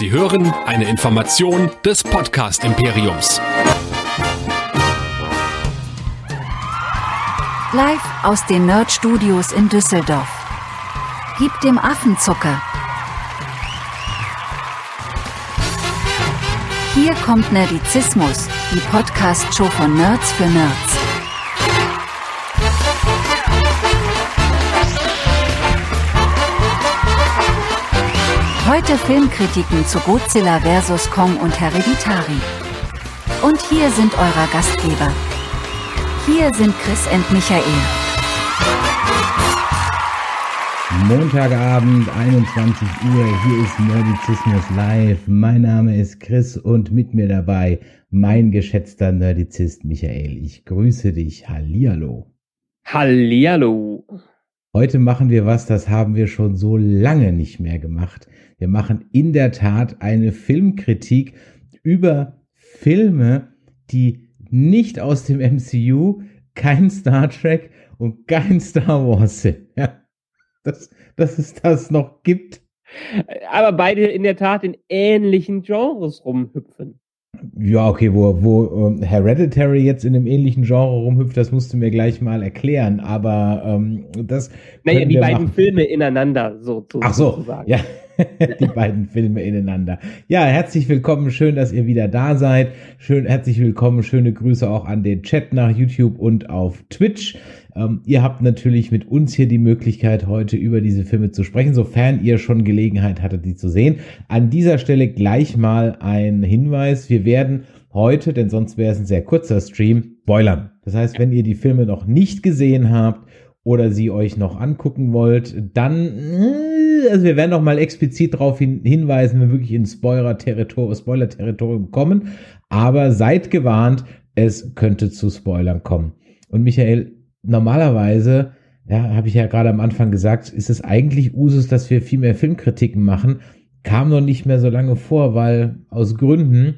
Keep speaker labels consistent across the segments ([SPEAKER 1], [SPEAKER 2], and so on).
[SPEAKER 1] Sie hören eine Information des Podcast Imperiums.
[SPEAKER 2] Live aus den Nerd Studios in Düsseldorf. Gib dem Affenzucker. Hier kommt Nerdizismus, die Podcast-Show von Nerds für Nerds. Heute Filmkritiken zu Godzilla vs. Kong und Hereditary. Und hier sind eure Gastgeber. Hier sind Chris und Michael.
[SPEAKER 3] Montagabend, 21 Uhr, hier ist Nerdizismus Live. Mein Name ist Chris und mit mir dabei mein geschätzter Nerdizist Michael. Ich grüße dich. Hallihallo.
[SPEAKER 4] Hallihallo.
[SPEAKER 3] Heute machen wir was, das haben wir schon so lange nicht mehr gemacht. Wir machen in der Tat eine Filmkritik über Filme, die nicht aus dem MCU, kein Star Trek und kein Star Wars sind. Ja, dass, dass es das noch gibt.
[SPEAKER 4] Aber beide in der Tat in ähnlichen Genres rumhüpfen.
[SPEAKER 3] Ja, okay, wo, wo ähm, Hereditary jetzt in einem ähnlichen Genre rumhüpft, das musst du mir gleich mal erklären, aber ähm, das.
[SPEAKER 4] Naja, die beiden machen. Filme ineinander, so,
[SPEAKER 3] so Ach so, sozusagen. ja. die beiden Filme ineinander. Ja, herzlich willkommen, schön, dass ihr wieder da seid. Schön, herzlich willkommen, schöne Grüße auch an den Chat nach YouTube und auf Twitch. Ähm, ihr habt natürlich mit uns hier die Möglichkeit, heute über diese Filme zu sprechen, sofern ihr schon Gelegenheit hattet, die zu sehen. An dieser Stelle gleich mal ein Hinweis. Wir werden heute, denn sonst wäre es ein sehr kurzer Stream, spoilern. Das heißt, wenn ihr die Filme noch nicht gesehen habt oder sie euch noch angucken wollt, dann, äh, also wir werden noch mal explizit darauf hin, hinweisen, wenn wir wirklich ins Spoiler-Territorium Spoiler -Territorium kommen. Aber seid gewarnt, es könnte zu Spoilern kommen. Und Michael, normalerweise, ja, habe ich ja gerade am Anfang gesagt, ist es eigentlich Usus, dass wir viel mehr Filmkritiken machen. Kam noch nicht mehr so lange vor, weil aus Gründen.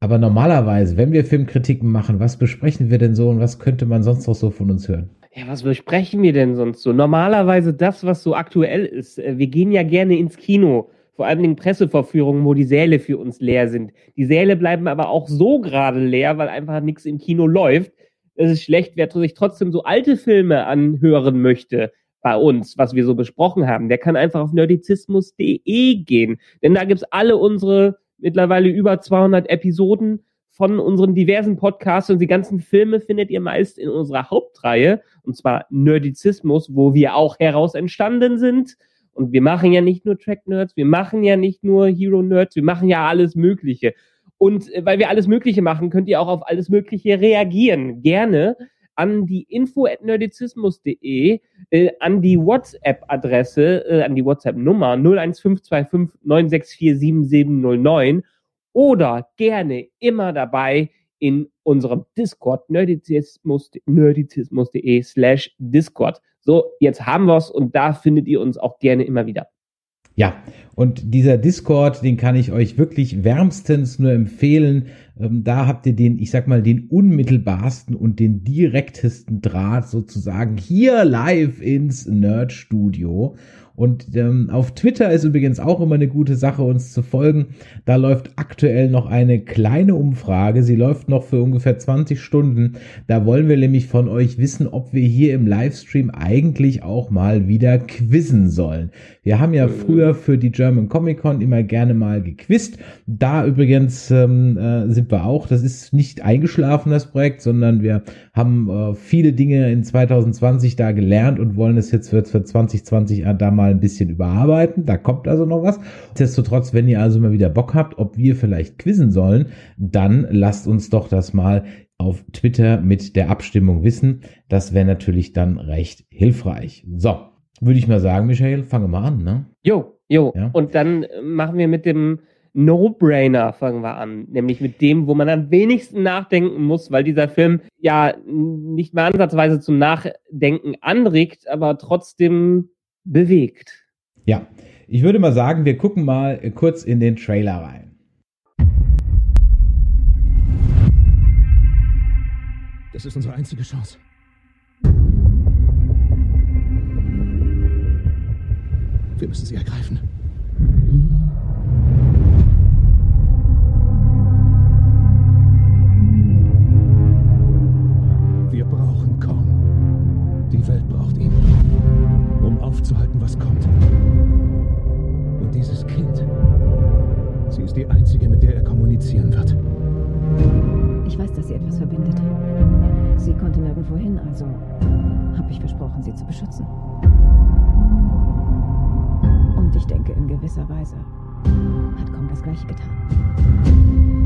[SPEAKER 3] Aber normalerweise, wenn wir Filmkritiken machen, was besprechen wir denn so und was könnte man sonst noch so von uns hören?
[SPEAKER 4] Ja, was besprechen wir denn sonst so? Normalerweise das, was so aktuell ist. Äh, wir gehen ja gerne ins Kino, vor allen Dingen Presseverführungen, wo die Säle für uns leer sind. Die Säle bleiben aber auch so gerade leer, weil einfach nichts im Kino läuft. Es ist schlecht, wer sich trotzdem so alte Filme anhören möchte bei uns, was wir so besprochen haben, der kann einfach auf nerdizismus.de gehen. Denn da gibt's alle unsere mittlerweile über 200 Episoden von unseren diversen Podcasts und die ganzen Filme findet ihr meist in unserer Hauptreihe, und zwar Nerdizismus, wo wir auch heraus entstanden sind. Und wir machen ja nicht nur Track Nerds, wir machen ja nicht nur Hero Nerds, wir machen ja alles Mögliche. Und äh, weil wir alles Mögliche machen, könnt ihr auch auf alles Mögliche reagieren. Gerne an die info at nerdizismus.de, äh, an die WhatsApp-Adresse, äh, an die WhatsApp-Nummer 01525 964 7709 oder gerne immer dabei in unserem Discord nerdizismus.de nerdizismus slash Discord. So, jetzt haben wir's und da findet ihr uns auch gerne immer wieder.
[SPEAKER 3] Ja, und dieser Discord, den kann ich euch wirklich wärmstens nur empfehlen. Ähm, da habt ihr den, ich sag mal, den unmittelbarsten und den direktesten Draht sozusagen hier live ins Nerd Studio. Und ähm, auf Twitter ist übrigens auch immer eine gute Sache, uns zu folgen. Da läuft aktuell noch eine kleine Umfrage. Sie läuft noch für ungefähr 20 Stunden. Da wollen wir nämlich von euch wissen, ob wir hier im Livestream eigentlich auch mal wieder quizzen sollen. Wir haben ja früher für die German Comic Con immer gerne mal gequizt. Da übrigens ähm, äh, sind wir auch. Das ist nicht eingeschlafen, das Projekt, sondern wir haben äh, viele Dinge in 2020 da gelernt und wollen es jetzt für, für 2020 da mal ein bisschen überarbeiten. Da kommt also noch was. Nichtsdestotrotz, wenn ihr also mal wieder Bock habt, ob wir vielleicht quizzen sollen, dann lasst uns doch das mal auf Twitter mit der Abstimmung wissen. Das wäre natürlich dann recht hilfreich. So, würde ich mal sagen, Michael, fange mal an, ne?
[SPEAKER 4] Jo, jo. Ja? Und dann machen wir mit dem No-Brainer fangen wir an, nämlich mit dem, wo man am wenigsten nachdenken muss, weil dieser Film ja nicht mehr ansatzweise zum Nachdenken anregt, aber trotzdem bewegt.
[SPEAKER 3] Ja, ich würde mal sagen, wir gucken mal kurz in den Trailer rein.
[SPEAKER 5] Das ist unsere einzige Chance. Wir müssen sie ergreifen.
[SPEAKER 6] Nirgendwo hin, also habe ich versprochen, sie zu beschützen. Und ich denke, in gewisser Weise hat Kong das Gleiche getan.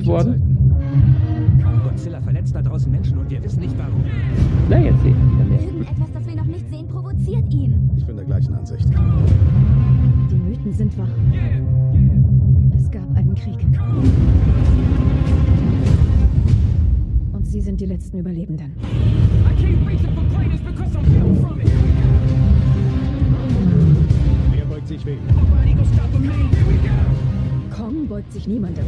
[SPEAKER 4] Wir gekickt worden?
[SPEAKER 7] Godzilla verletzt da draußen Menschen und wir wissen nicht warum.
[SPEAKER 4] Na, jetzt sehe ich wieder mehr.
[SPEAKER 8] Irgendetwas, das wir noch nicht sehen, provoziert ihn.
[SPEAKER 5] Ich bin der gleichen Ansicht.
[SPEAKER 6] Die Mythen sind wahr. Es gab einen Krieg. Und sie sind die letzten Überlebenden.
[SPEAKER 5] Wer beugt sich wem?
[SPEAKER 6] Kong beugt sich niemandem.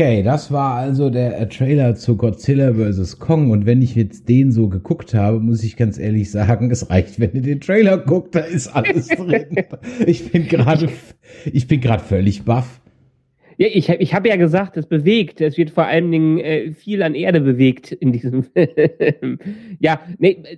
[SPEAKER 3] Okay, das war also der äh, Trailer zu Godzilla vs. Kong. Und wenn ich jetzt den so geguckt habe, muss ich ganz ehrlich sagen, es reicht, wenn ihr den Trailer guckt, da ist alles drin. Ich bin gerade, ich bin gerade völlig baff.
[SPEAKER 4] Ja, ich, ich habe ja gesagt, es bewegt. Es wird vor allen Dingen äh, viel an Erde bewegt in diesem Film. ja, nee, äh,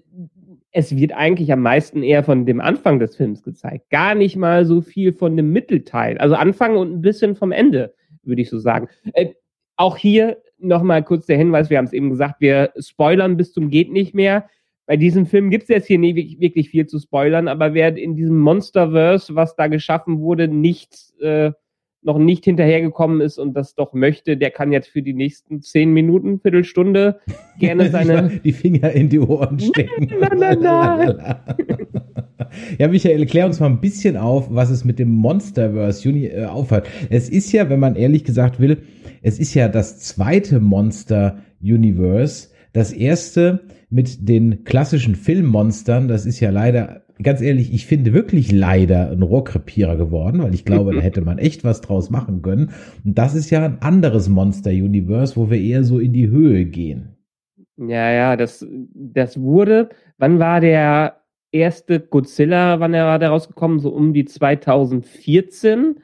[SPEAKER 4] es wird eigentlich am meisten eher von dem Anfang des Films gezeigt. Gar nicht mal so viel von dem Mittelteil. Also Anfang und ein bisschen vom Ende, würde ich so sagen. Äh, auch hier nochmal kurz der Hinweis, wir haben es eben gesagt, wir spoilern bis zum geht nicht mehr. Bei diesem Film gibt es jetzt hier nie wirklich- viel zu spoilern, aber wer in diesem Monsterverse, was da geschaffen wurde, nicht äh, noch nicht hinterhergekommen ist und das doch möchte, der kann jetzt für die nächsten zehn Minuten, Viertelstunde gerne seine.
[SPEAKER 3] die Finger in die Ohren stecken.
[SPEAKER 4] Na, na, na.
[SPEAKER 3] Ja, Michael, klär uns mal ein bisschen auf, was es mit dem Monsterverse Uni äh, aufhat. Es ist ja, wenn man ehrlich gesagt will, es ist ja das zweite Monster Universe. Das erste mit den klassischen Filmmonstern, das ist ja leider, ganz ehrlich, ich finde wirklich leider ein Rohrkrepierer geworden, weil ich glaube, da hätte man echt was draus machen können. Und das ist ja ein anderes Monster Universe, wo wir eher so in die Höhe gehen.
[SPEAKER 4] Ja, ja, das, das wurde, wann war der erste Godzilla, wann er war der rausgekommen? So um die 2014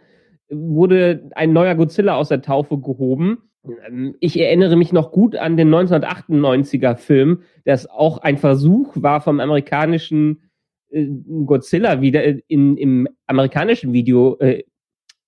[SPEAKER 4] wurde ein neuer Godzilla aus der Taufe gehoben. Ähm, Ich erinnere mich noch gut an den 1998er Film, das auch ein Versuch war vom amerikanischen äh, Godzilla wieder äh, in, im amerikanischen Video äh,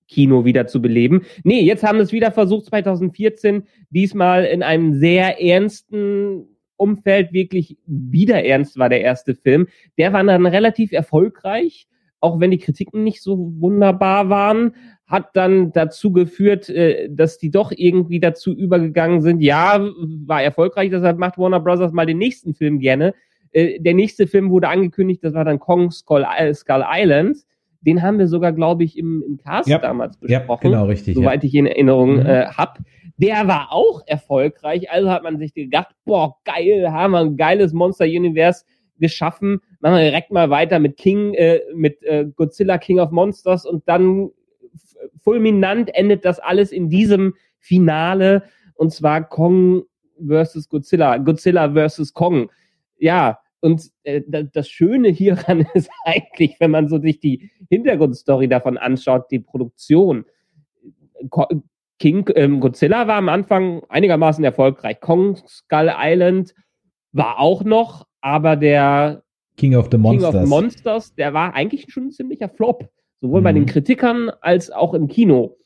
[SPEAKER 4] Kino wieder zu beleben. Nee, jetzt haben es wieder versucht 2014, diesmal in einem sehr ernsten Umfeld, wirklich wieder ernst war der erste Film. Der war dann relativ erfolgreich, auch wenn die Kritiken nicht so wunderbar waren, hat dann dazu geführt, äh, dass die doch irgendwie dazu übergegangen sind, ja, war erfolgreich, deshalb macht Warner Brothers mal den nächsten Film gerne. Äh, Der nächste Film wurde angekündigt, das war dann Kong Skull, äh, Island. Den haben wir sogar, glaube ich, im, im Cast
[SPEAKER 3] Ja.
[SPEAKER 4] damals
[SPEAKER 3] Ja,
[SPEAKER 4] besprochen
[SPEAKER 3] genau, richtig. Ja.
[SPEAKER 4] soweit ich ihn in Erinnerung
[SPEAKER 3] Mhm.
[SPEAKER 4] äh, hab. Der war auch erfolgreich, also hat man sich gedacht, boah, geil, haben wir ein geiles Monster-Universe geschaffen. Machen wir direkt mal weiter mit King, äh, mit äh, Godzilla King of Monsters und dann fulminant endet das alles in diesem Finale und zwar Kong versus Godzilla, Godzilla versus Kong. Ja, und äh, da- das Schöne hieran ist eigentlich, wenn man so sich die Hintergrundstory davon anschaut, die Produktion. King ähm, Godzilla war am Anfang einigermaßen erfolgreich. Kong Skull Island war auch noch, aber der
[SPEAKER 3] King of the Monsters.
[SPEAKER 4] King of Monsters, der war eigentlich schon ein ziemlicher Flop. Sowohl bei
[SPEAKER 3] Mhm.
[SPEAKER 4] den Kritikern als auch im Kino.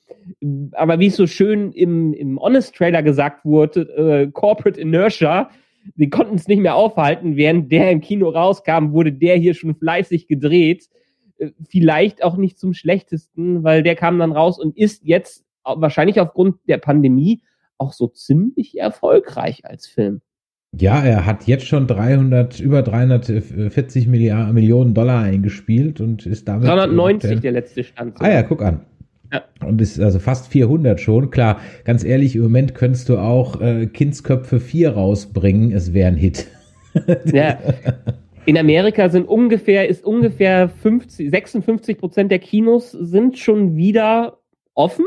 [SPEAKER 4] Aber wie es so schön im, im Honest-Trailer gesagt wurde, äh, Corporate Inertia, die konnten es nicht mehr aufhalten. Während der im Kino rauskam, wurde der hier schon fleißig gedreht. Äh, Vielleicht auch nicht zum schlechtesten, weil der kam dann raus und ist jetzt wahrscheinlich aufgrund der Pandemie auch so ziemlich erfolgreich als Film.
[SPEAKER 3] Ja, er hat jetzt schon 300, über 340 Milliard, Millionen Dollar eingespielt und ist damit.
[SPEAKER 4] 390 der letzte Stand.
[SPEAKER 3] Ah ja, guck an.
[SPEAKER 4] Ja.
[SPEAKER 3] Und ist also fast 400 schon. Klar, ganz ehrlich, im Moment könntest du auch äh, Kindsköpfe 4 rausbringen. Es wäre ein Hit.
[SPEAKER 4] Ja. In Amerika sind ungefähr, ist ungefähr 50, 56 Prozent der Kinos sind schon wieder offen.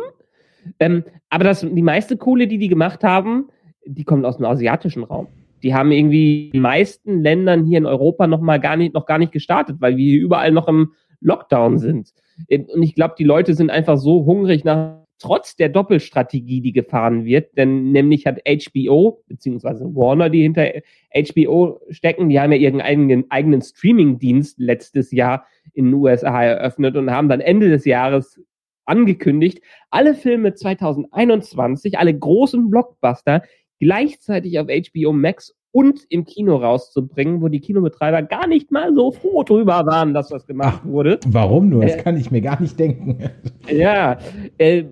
[SPEAKER 4] Ähm, aber das, die meiste Kohle, die die gemacht haben, die kommt aus dem asiatischen Raum. Die haben irgendwie die meisten Ländern hier in Europa noch mal gar nicht, noch gar nicht gestartet, weil wir hier überall noch im Lockdown sind. Und ich glaube, die Leute sind einfach so hungrig nach, trotz der Doppelstrategie, die gefahren wird, denn nämlich hat HBO, beziehungsweise Warner, die hinter HBO stecken, die haben ja ihren eigenen, eigenen Streaming-Dienst letztes Jahr in den USA eröffnet und haben dann Ende des Jahres angekündigt, alle Filme 2021, alle großen Blockbuster gleichzeitig auf HBO Max und im Kino rauszubringen, wo die Kinobetreiber gar nicht mal so froh drüber waren, dass das gemacht
[SPEAKER 3] Ach,
[SPEAKER 4] wurde.
[SPEAKER 3] Warum nur? Das
[SPEAKER 4] Äh,
[SPEAKER 3] kann ich mir gar nicht denken.
[SPEAKER 4] Ja, äh,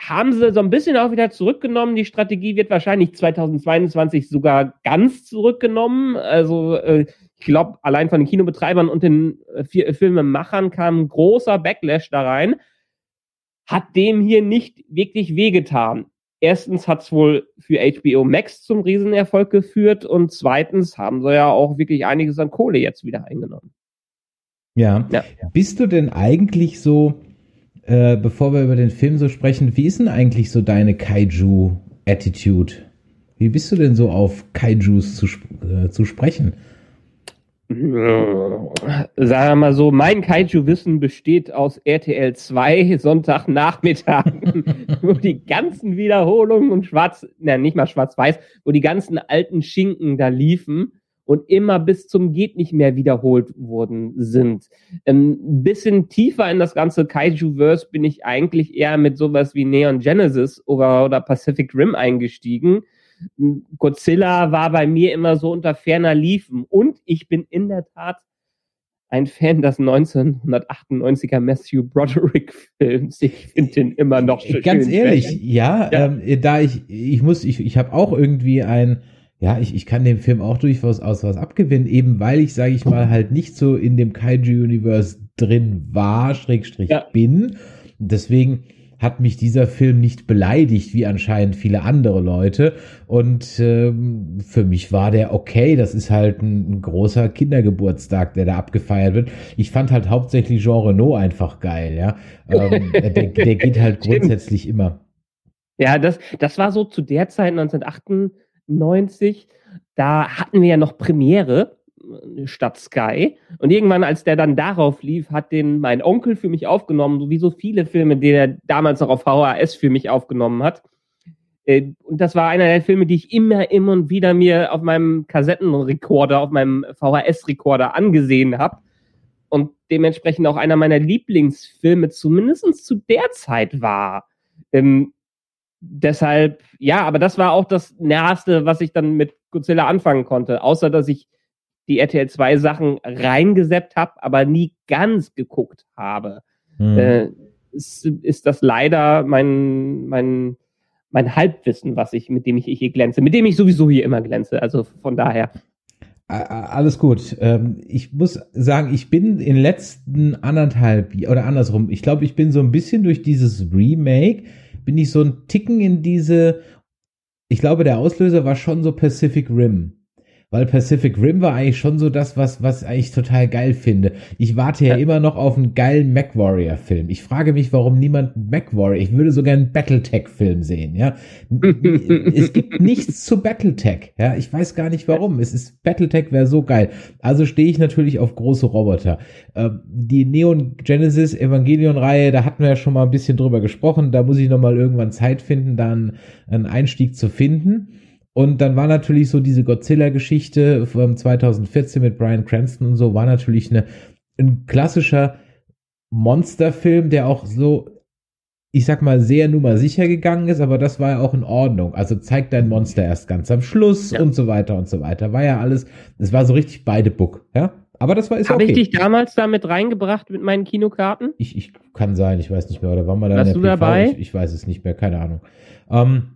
[SPEAKER 4] haben sie so ein bisschen auch wieder zurückgenommen. Die Strategie wird wahrscheinlich 2022 sogar ganz zurückgenommen. Also äh, ich glaube, allein von den Kinobetreibern und den äh, vier- Filmemachern kam ein großer Backlash da rein. Hat dem hier nicht wirklich wehgetan. Erstens hat es wohl für HBO Max zum Riesenerfolg geführt und zweitens haben sie ja auch wirklich einiges an Kohle jetzt wieder eingenommen.
[SPEAKER 3] Ja.
[SPEAKER 4] Ja.
[SPEAKER 3] Bist du denn eigentlich so, äh, bevor wir über den Film so sprechen, wie ist denn eigentlich so deine Kaiju-Attitude? Wie bist du denn so auf Kaijus zu, äh, zu sprechen?
[SPEAKER 4] Sagen wir mal so, mein Kaiju-Wissen besteht aus RTL 2 Sonntagnachmittagen, wo die ganzen Wiederholungen und schwarz, na nicht mal schwarz-weiß, wo die ganzen alten Schinken da liefen und immer bis zum geht nicht mehr wiederholt worden sind. Ähm, Ein bisschen tiefer in das ganze Kaiju-Verse bin ich eigentlich eher mit sowas wie Neon Genesis oder, oder Pacific Rim eingestiegen. Godzilla war bei mir immer so unter ferner Liefen. Und ich bin in der Tat ein Fan des 1998er Matthew Broderick Films. Ich finde den immer noch so
[SPEAKER 3] Ganz ehrlich,
[SPEAKER 4] fett.
[SPEAKER 3] ja,
[SPEAKER 4] Ja.
[SPEAKER 3] Ähm, da ich, ich muss, ich, ich habe auch irgendwie ein, ja, ich, ich kann dem Film auch durchaus aus was abgewinnen, eben weil ich, sage ich mal, halt nicht so in dem Kaiju-Universe drin war, Schrägstrich
[SPEAKER 4] Ja.
[SPEAKER 3] bin. Deswegen hat mich dieser Film nicht beleidigt, wie anscheinend viele andere Leute. Und ähm, für mich war der okay. Das ist halt ein, ein großer Kindergeburtstag, der da abgefeiert wird. Ich fand halt hauptsächlich Jean Renault einfach geil, ja. Ähm, der, der geht halt
[SPEAKER 4] Stimmt.
[SPEAKER 3] grundsätzlich immer.
[SPEAKER 4] Ja, das, das war so zu der Zeit 1998. Da hatten wir ja noch Premiere äh, statt Sky. Und irgendwann, als der dann darauf lief, hat den mein Onkel für mich aufgenommen, so wie so viele Filme, die er damals noch auf VHS für mich aufgenommen hat. Äh, Und das war einer der Filme, die ich immer, immer und wieder mir auf meinem Kassettenrekorder, auf meinem VHS-Rekorder angesehen habe. Und dementsprechend auch einer meiner Lieblingsfilme, zumindest zu der Zeit war. Ähm, deshalb, ja, aber das war auch das Nächste, was ich dann mit Godzilla anfangen konnte. Außer, dass ich die RTL 2 Sachen reingeseppt habe, aber nie ganz geguckt habe.
[SPEAKER 3] Hm.
[SPEAKER 4] Äh, ist, ist das leider mein, mein, mein Halbwissen, was ich, mit dem ich hier glänze, mit dem ich sowieso hier immer glänze. Also von daher.
[SPEAKER 3] Alles gut. Ähm, ich muss sagen, ich bin in den letzten anderthalb oder andersrum. Ich glaube, ich bin so ein bisschen durch dieses Remake, bin ich so ein Ticken in diese. Ich glaube, der Auslöser war schon so Pacific Rim. Weil Pacific Rim war eigentlich schon so das, was, was ich total geil finde. Ich warte ja,
[SPEAKER 4] Ja.
[SPEAKER 3] immer noch auf einen geilen MacWarrior-Film. Ich frage mich, warum niemand MacWarrior, ich würde sogar einen Battletech-Film sehen, ja. es gibt nichts zu Battletech, ja. Ich weiß gar nicht warum. Es ist, Battletech wäre so geil. Also stehe ich natürlich auf große Roboter. Ähm, die Neon Genesis Evangelion-Reihe, da hatten wir ja schon mal ein bisschen drüber gesprochen. Da muss ich noch mal irgendwann Zeit finden, dann einen Einstieg zu finden. Und dann war natürlich so diese Godzilla-Geschichte von 2014 mit Brian Cranston und so, war natürlich eine, ein klassischer Monsterfilm, der auch so, ich sag mal, sehr nummer sicher gegangen ist, aber das war ja auch in Ordnung. Also zeigt dein Monster erst ganz am Schluss
[SPEAKER 4] Ja.
[SPEAKER 3] und so weiter und so weiter. War ja alles, es war so richtig beide Book, ja. Aber das war ist
[SPEAKER 4] Habe
[SPEAKER 3] okay.
[SPEAKER 4] ich dich damals da mit reingebracht mit meinen Kinokarten?
[SPEAKER 3] Ich, ich kann sein, ich weiß nicht mehr, oder waren wir da
[SPEAKER 4] Warst
[SPEAKER 3] in
[SPEAKER 4] du
[SPEAKER 3] der PV?
[SPEAKER 4] dabei?
[SPEAKER 3] Ich, ich weiß es nicht mehr, keine Ahnung. Ähm,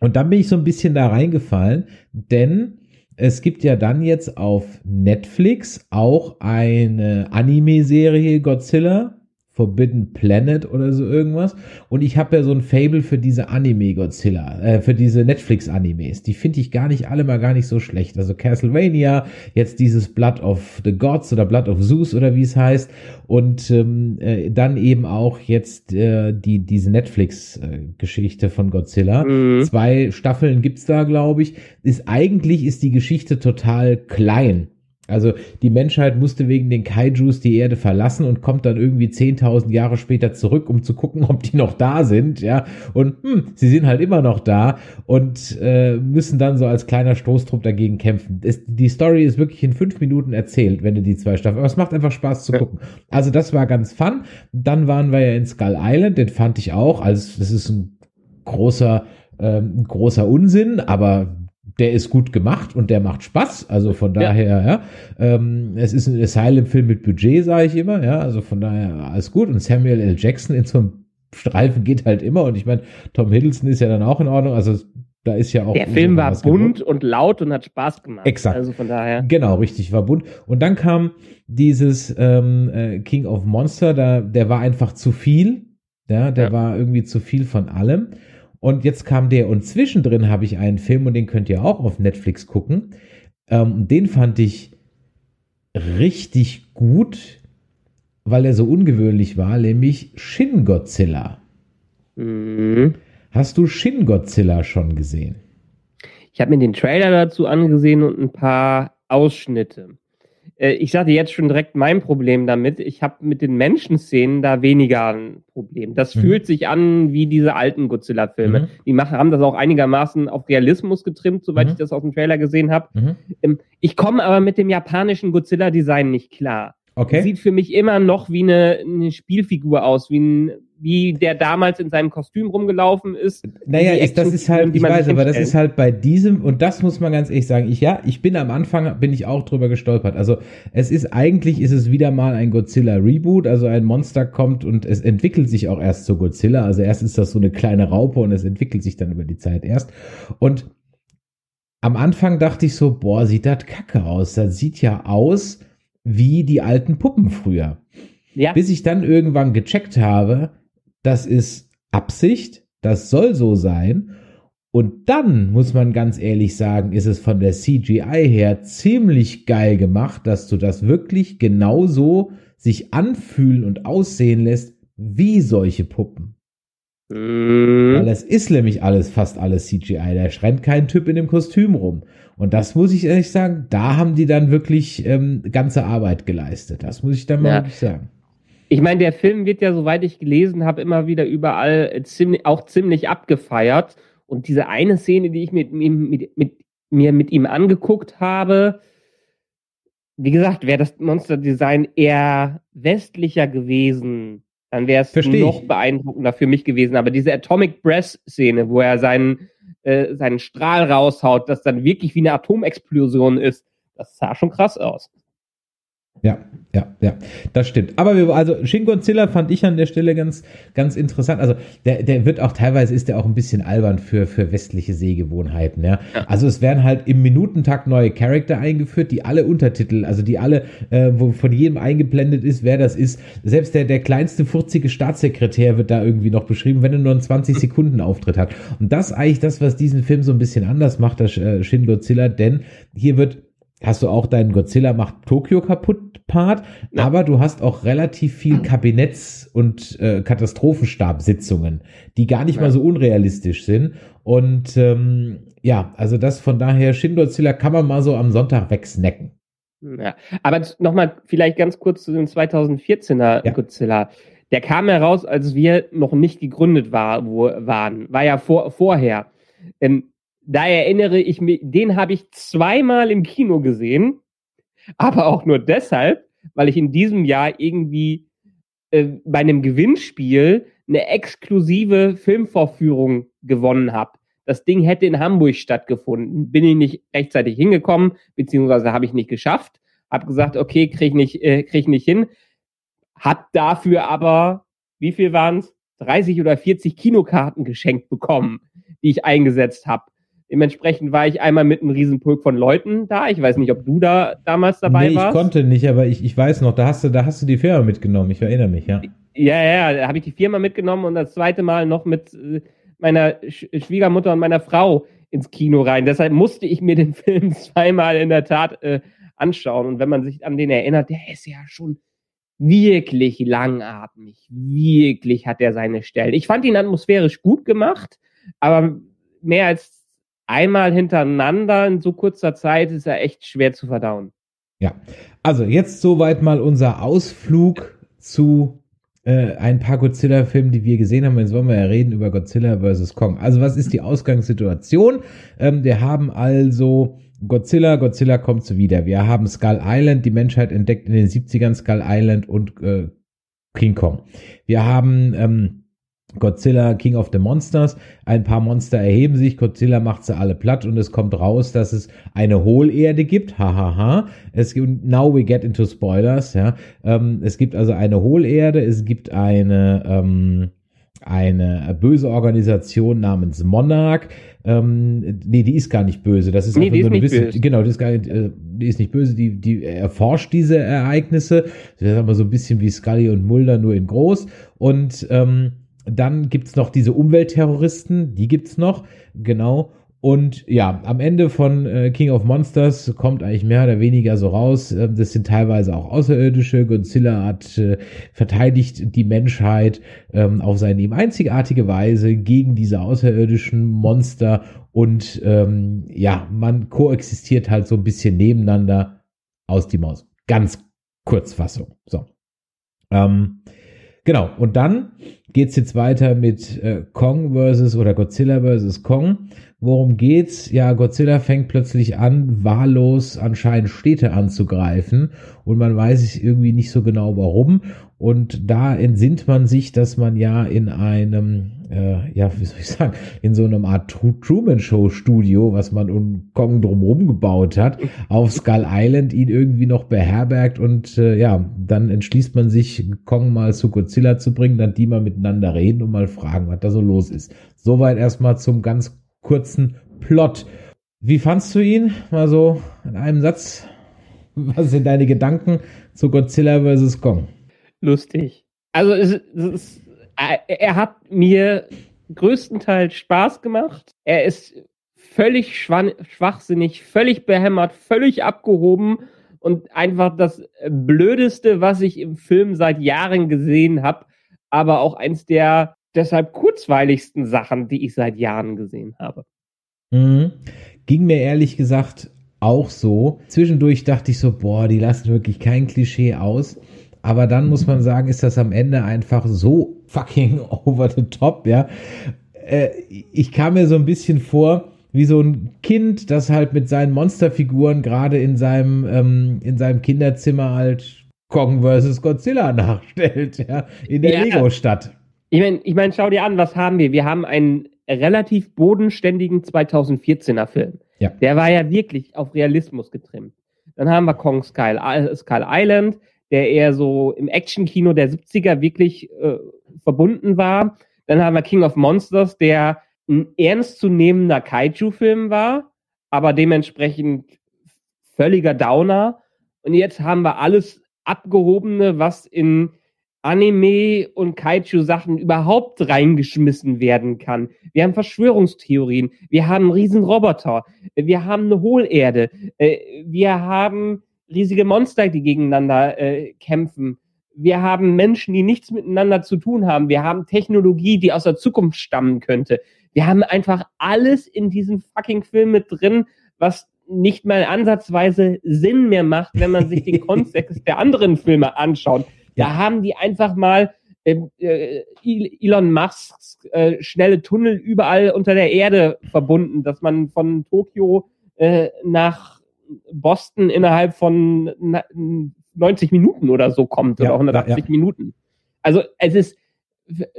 [SPEAKER 3] Und dann bin ich so ein bisschen da reingefallen, denn es gibt ja dann jetzt auf Netflix auch eine Anime-Serie Godzilla. Forbidden Planet oder so irgendwas. Und ich habe ja so ein Fable für diese Anime-Godzilla, äh, für diese Netflix-Animes. Die finde ich gar nicht alle mal gar nicht so schlecht. Also Castlevania, jetzt dieses Blood of the Gods oder Blood of Zeus oder wie es heißt. Und ähm, äh, dann eben auch jetzt äh, die, diese Netflix-Geschichte von Godzilla.
[SPEAKER 4] Mhm.
[SPEAKER 3] Zwei Staffeln gibt's da, glaube ich. Ist eigentlich ist die Geschichte total klein. Also die Menschheit musste wegen den Kaijus die Erde verlassen und kommt dann irgendwie 10.000 Jahre später zurück, um zu gucken, ob die noch da sind, ja. Und hm, sie sind halt immer noch da und äh, müssen dann so als kleiner Stoßtrupp dagegen kämpfen. Es, die Story ist wirklich in fünf Minuten erzählt, wenn du die zwei Staffeln. Aber es macht einfach Spaß zu
[SPEAKER 4] Ja.
[SPEAKER 3] gucken. Also das war ganz fun. Dann waren wir ja in Skull Island, den fand ich auch. Also das ist ein großer, ähm, ein großer Unsinn, aber der ist gut gemacht und der macht Spaß. Also von
[SPEAKER 4] Ja.
[SPEAKER 3] daher, ja. Ähm, es ist ein Asylum-Film mit Budget, sage ich immer, ja. Also von daher alles gut. Und Samuel L. Jackson in so einem Streifen geht halt immer. Und ich meine, Tom Hiddleston ist ja dann auch in Ordnung. Also da ist ja auch.
[SPEAKER 4] Der Film war bunt und laut und hat Spaß gemacht.
[SPEAKER 3] Exakt.
[SPEAKER 4] Also von daher.
[SPEAKER 3] Genau, richtig, war bunt. Und dann kam dieses ähm, äh, King of Monster, da, der war einfach zu viel. Ja, der
[SPEAKER 4] Ja.
[SPEAKER 3] war irgendwie zu viel von allem. Und jetzt kam der, und zwischendrin habe ich einen Film, und den könnt ihr auch auf Netflix gucken. Ähm, den fand ich richtig gut, weil er so ungewöhnlich war, nämlich Shin Godzilla.
[SPEAKER 4] Mhm.
[SPEAKER 3] Hast du Shin Godzilla schon gesehen?
[SPEAKER 4] Ich habe mir den Trailer dazu angesehen und ein paar Ausschnitte. Äh, Ich sagte jetzt schon direkt mein Problem damit. Ich habe mit den Menschenszenen da weniger ein Problem. Das
[SPEAKER 3] Mhm.
[SPEAKER 4] fühlt sich an wie diese alten Godzilla-Filme.
[SPEAKER 3] Mhm.
[SPEAKER 4] Die machen, haben das auch einigermaßen auf Realismus getrimmt, soweit
[SPEAKER 3] Mhm.
[SPEAKER 4] ich das aus dem Trailer gesehen habe.
[SPEAKER 3] Mhm.
[SPEAKER 4] Ähm, Ich komme aber mit dem japanischen Godzilla-Design nicht klar.
[SPEAKER 3] Okay.
[SPEAKER 4] Sieht für mich immer noch wie eine, eine Spielfigur aus, wie, ein, wie der damals in seinem Kostüm rumgelaufen ist.
[SPEAKER 3] Naja, ist, das ist halt, ich weiß, aber das ist halt bei diesem, und das muss man ganz ehrlich sagen, ich, ja, ich bin am Anfang, bin ich auch drüber gestolpert. Also, es ist, eigentlich ist es wieder mal ein Godzilla-Reboot, also ein Monster kommt und es entwickelt sich auch erst zu Godzilla. Also erst ist das so eine kleine Raupe und es entwickelt sich dann über die Zeit erst. Und am Anfang dachte ich so, boah, sieht das kacke aus. Das sieht ja aus wie die alten Puppen früher
[SPEAKER 4] Ja,
[SPEAKER 3] bis ich dann irgendwann gecheckt habe, das ist Absicht, das soll so sein. Und dann muss man ganz ehrlich sagen, ist es von der CGI her ziemlich geil gemacht, dass du das wirklich genauso sich anfühlen und aussehen lässt wie solche Puppen. Weil
[SPEAKER 4] Mhm.
[SPEAKER 3] das ist nämlich alles, fast alles CGI. Da rennt kein Typ in dem Kostüm rum. Und das muss ich ehrlich sagen, da haben die dann wirklich ähm, ganze Arbeit geleistet. Das muss ich dann mal
[SPEAKER 4] Ja.
[SPEAKER 3] wirklich sagen.
[SPEAKER 4] Ich meine, der Film wird ja, soweit ich gelesen habe, immer wieder überall äh, ziemlich, auch ziemlich abgefeiert. Und diese eine Szene, die ich mit, ihm- mit, mit, mir mit ihm angeguckt habe, wie gesagt, wäre das Monsterdesign eher westlicher gewesen, dann wäre es noch beeindruckender für mich gewesen. Aber diese Atomic Breath-Szene, wo er seinen, äh, seinen Strahl raushaut, das dann wirklich wie eine Atomexplosion ist, das sah schon krass aus.
[SPEAKER 3] Ja, ja, ja, das stimmt. Aber wir, also Shin Godzilla fand ich an der Stelle ganz, ganz interessant. Also der, der wird auch teilweise ist der auch ein bisschen albern für für westliche Sehgewohnheiten. Ja,
[SPEAKER 4] Ja.
[SPEAKER 3] also es werden halt im Minutentakt neue Charakter eingeführt, die alle Untertitel, also die alle, äh, wo von jedem eingeblendet ist, wer das ist. Selbst der der kleinste furzige Staatssekretär wird da irgendwie noch beschrieben, wenn er nur einen 20 Sekunden Auftritt hat. Und das eigentlich das, was diesen Film so ein bisschen anders macht, das äh, Shin Godzilla, denn hier wird hast du auch deinen Godzilla macht Tokio kaputt Part,
[SPEAKER 4] Ja.
[SPEAKER 3] aber du hast auch relativ viel Kabinetts- und äh, Katastrophenstabsitzungen, die gar nicht
[SPEAKER 4] Ja.
[SPEAKER 3] mal so unrealistisch sind. Und ähm, ja, also das von daher, Shin Godzilla kann man mal so am Sonntag wegsnacken.
[SPEAKER 4] Ja, aber nochmal vielleicht ganz kurz zu dem 2014er
[SPEAKER 3] Ja.
[SPEAKER 4] Godzilla. Der kam heraus, als wir noch nicht gegründet war, wo, waren. War ja vor, vorher. Ähm, da erinnere ich mich, den habe ich zweimal im Kino gesehen, aber auch nur deshalb, weil ich in diesem Jahr irgendwie äh, bei einem Gewinnspiel eine exklusive Filmvorführung gewonnen habe. Das Ding hätte in Hamburg stattgefunden. Bin ich nicht rechtzeitig hingekommen, beziehungsweise habe ich nicht geschafft. Hab gesagt, okay, krieg ich nicht, äh, krieg ich nicht hin. Hab dafür aber, wie viel waren es? 30 oder 40 Kinokarten geschenkt bekommen. die ich eingesetzt habe. Dementsprechend war ich einmal mit einem Riesenpulk von Leuten da. Ich weiß nicht, ob du da damals dabei
[SPEAKER 3] nee,
[SPEAKER 4] warst.
[SPEAKER 3] ich konnte nicht, aber ich, ich weiß noch, da hast du, da hast du die Firma mitgenommen. Ich erinnere mich, ja.
[SPEAKER 4] Ja, ja, da habe ich die Firma mitgenommen und das zweite Mal noch mit äh, meiner Sch Schwiegermutter und meiner Frau ins Kino rein. Deshalb musste ich mir den Film zweimal in der Tat äh, anschauen. Und wenn man sich an den erinnert, der ist ja schon wirklich langatmig. Wirklich hat er seine Stellen. Ich fand ihn atmosphärisch gut gemacht, aber mehr als einmal hintereinander in so kurzer Zeit ist er echt schwer zu verdauen.
[SPEAKER 3] Ja, also jetzt soweit mal unser Ausflug zu äh, ein paar Godzilla-Filmen, die wir gesehen haben. Jetzt wollen wir ja reden über Godzilla vs. Kong. Also was ist die Ausgangssituation? Ähm, wir haben also Godzilla, Godzilla kommt wieder. Wir haben Skull Island, die Menschheit entdeckt in den 70ern Skull Island und äh, King Kong. Wir haben ähm, Godzilla King of the Monsters. Ein paar Monster erheben sich, Godzilla macht sie alle platt und es kommt raus, dass es eine Hohlerde gibt. Hahaha. Ha, ha. Es gibt, now we get into Spoilers, ja. Ähm, es gibt also eine Hohlerde, es gibt eine, ähm, eine böse Organisation namens Monarch. Ähm, nee, die ist gar nicht böse. Das ist
[SPEAKER 4] Nee,
[SPEAKER 3] einfach
[SPEAKER 4] die
[SPEAKER 3] so
[SPEAKER 4] ist
[SPEAKER 3] eine
[SPEAKER 4] nicht
[SPEAKER 3] Wissen-
[SPEAKER 4] böse.
[SPEAKER 3] Genau, die ist, gar nicht, äh, die ist nicht böse. Die, die erforscht diese Ereignisse. Das ist aber so ein bisschen wie Scully und Mulder, nur in groß. Und ähm, dann gibt's noch diese Umweltterroristen, die gibt's noch, genau. Und ja, am Ende von äh, King of Monsters kommt eigentlich mehr oder weniger so raus, äh, das sind teilweise auch Außerirdische. Godzilla hat äh, verteidigt die Menschheit ähm, auf seine ihm einzigartige Weise gegen diese außerirdischen Monster und ähm, ja, man koexistiert halt so ein bisschen nebeneinander aus die Maus. Ganz Kurzfassung. So. Ähm, genau, und dann geht's jetzt weiter mit äh, Kong versus oder Godzilla versus Kong. Worum geht's? Ja, Godzilla fängt plötzlich an, wahllos anscheinend Städte anzugreifen und man weiß es irgendwie nicht so genau warum. Und da entsinnt man sich, dass man ja in einem, äh, ja, wie soll ich sagen, in so einem Art Tru- Truman-Show-Studio, was man um Kong drumherum gebaut hat, auf Skull Island ihn irgendwie noch beherbergt und äh, ja, dann entschließt man sich, Kong mal zu Godzilla zu bringen, dann die mal miteinander reden und mal fragen, was da so los ist. Soweit erstmal zum ganz kurzen Plot. Wie fandst du ihn? Mal so in einem Satz. Was sind deine Gedanken zu Godzilla vs. Kong?
[SPEAKER 4] lustig. Also es, es ist, er- hat mir größtenteils Spaß gemacht. Er ist völlig schwachsinnig, völlig behämmert, völlig abgehoben und einfach das Blödeste, was ich im Film seit Jahren gesehen habe, aber auch eins der deshalb kurzweiligsten Sachen, die ich seit Jahren gesehen habe.
[SPEAKER 3] Mhm. Ging mir ehrlich gesagt auch so. Zwischendurch dachte ich so, boah, die lassen wirklich kein Klischee aus. Aber dann muss man sagen, ist das am Ende einfach so fucking over the top, ja. Äh, ich kam mir so ein bisschen vor, wie so ein Kind, das halt mit seinen Monsterfiguren gerade in seinem, ähm, in seinem Kinderzimmer halt Kong vs. Godzilla nachstellt, ja, in der
[SPEAKER 4] Ja.
[SPEAKER 3] Lego-Stadt.
[SPEAKER 4] Ich meine, ich mein, schau dir an, was haben wir? Wir haben einen relativ bodenständigen 2014er Film.
[SPEAKER 3] Ja.
[SPEAKER 4] Der war ja wirklich auf Realismus getrimmt. Dann haben wir Kong Skull, I- Skull Island, der eher so im Actionkino der 70er wirklich äh, verbunden war. Dann haben wir King of Monsters, der ein ernstzunehmender Kaiju-Film war, aber dementsprechend völliger Downer. Und jetzt haben wir alles Abgehobene, was in Anime und Kaiju-Sachen überhaupt reingeschmissen werden kann. Wir haben Verschwörungstheorien, wir haben einen riesen Roboter, wir haben eine Hohlerde, äh, wir haben riesige Monster, die gegeneinander äh, kämpfen. Wir haben Menschen, die nichts miteinander zu tun haben. Wir haben Technologie, die aus der Zukunft stammen könnte. Wir haben einfach alles in diesem fucking Film mit drin, was nicht mal ansatzweise Sinn mehr macht, wenn man sich den Kontext der anderen Filme anschaut. Da
[SPEAKER 3] Ja.
[SPEAKER 4] haben die einfach mal ähm, äh, Elon Musks äh, schnelle Tunnel überall unter der Erde verbunden, dass man von Tokio äh, nach Boston innerhalb von na, 90 Minuten oder so kommt
[SPEAKER 3] Ja,
[SPEAKER 4] oder 180
[SPEAKER 3] ja.
[SPEAKER 4] Minuten. Also es ist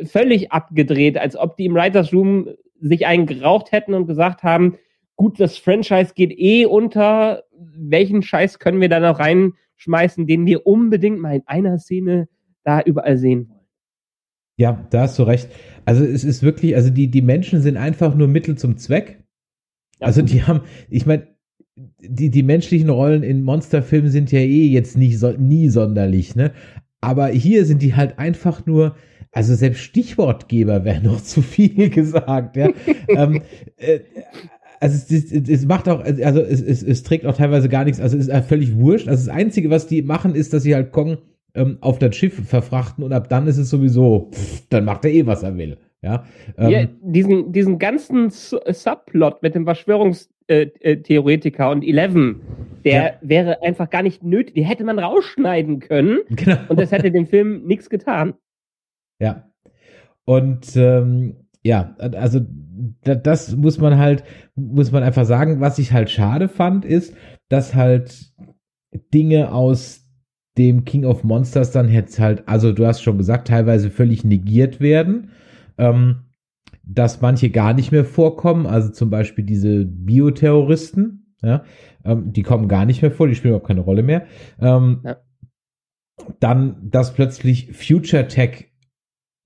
[SPEAKER 4] völlig abgedreht, als ob die im Writers Room sich einen geraucht hätten und gesagt haben, gut, das Franchise geht eh unter, welchen Scheiß können wir da noch reinschmeißen, den wir unbedingt mal in einer Szene da überall sehen wollen.
[SPEAKER 3] Ja, da hast du recht. Also es ist wirklich, also die, die Menschen sind einfach nur Mittel zum Zweck. Also die haben, ich meine, die, die menschlichen Rollen in Monsterfilmen sind ja eh jetzt nicht so, nie sonderlich, ne? Aber hier sind die halt einfach nur, also selbst Stichwortgeber wäre noch zu viel gesagt, ja. ähm, äh, also es, es, es macht auch, also es, es, es trägt auch teilweise gar nichts, also es ist völlig wurscht. Also das Einzige, was die machen, ist, dass sie halt Kong ähm, auf das Schiff verfrachten und ab dann ist es sowieso, pff, dann macht er eh, was er will. Ja, ähm,
[SPEAKER 4] ja, diesen, diesen ganzen Subplot mit dem Verschwörungstheoretiker und Eleven, der
[SPEAKER 3] Ja.
[SPEAKER 4] wäre einfach gar nicht nötig. Die hätte man rausschneiden können
[SPEAKER 3] genau.
[SPEAKER 4] und das hätte dem Film nichts getan.
[SPEAKER 3] Ja. Und ähm, ja, also das muss man halt, muss man einfach sagen. Was ich halt schade fand, ist, dass halt Dinge aus dem King of Monsters dann jetzt halt, also du hast schon gesagt, teilweise völlig negiert werden. Ähm, dass manche gar nicht mehr vorkommen, also zum Beispiel diese Bioterroristen, ja, ähm, die kommen gar nicht mehr vor, die spielen überhaupt keine Rolle mehr. Ähm,
[SPEAKER 4] Ja.
[SPEAKER 3] Dann, dass plötzlich Future Tech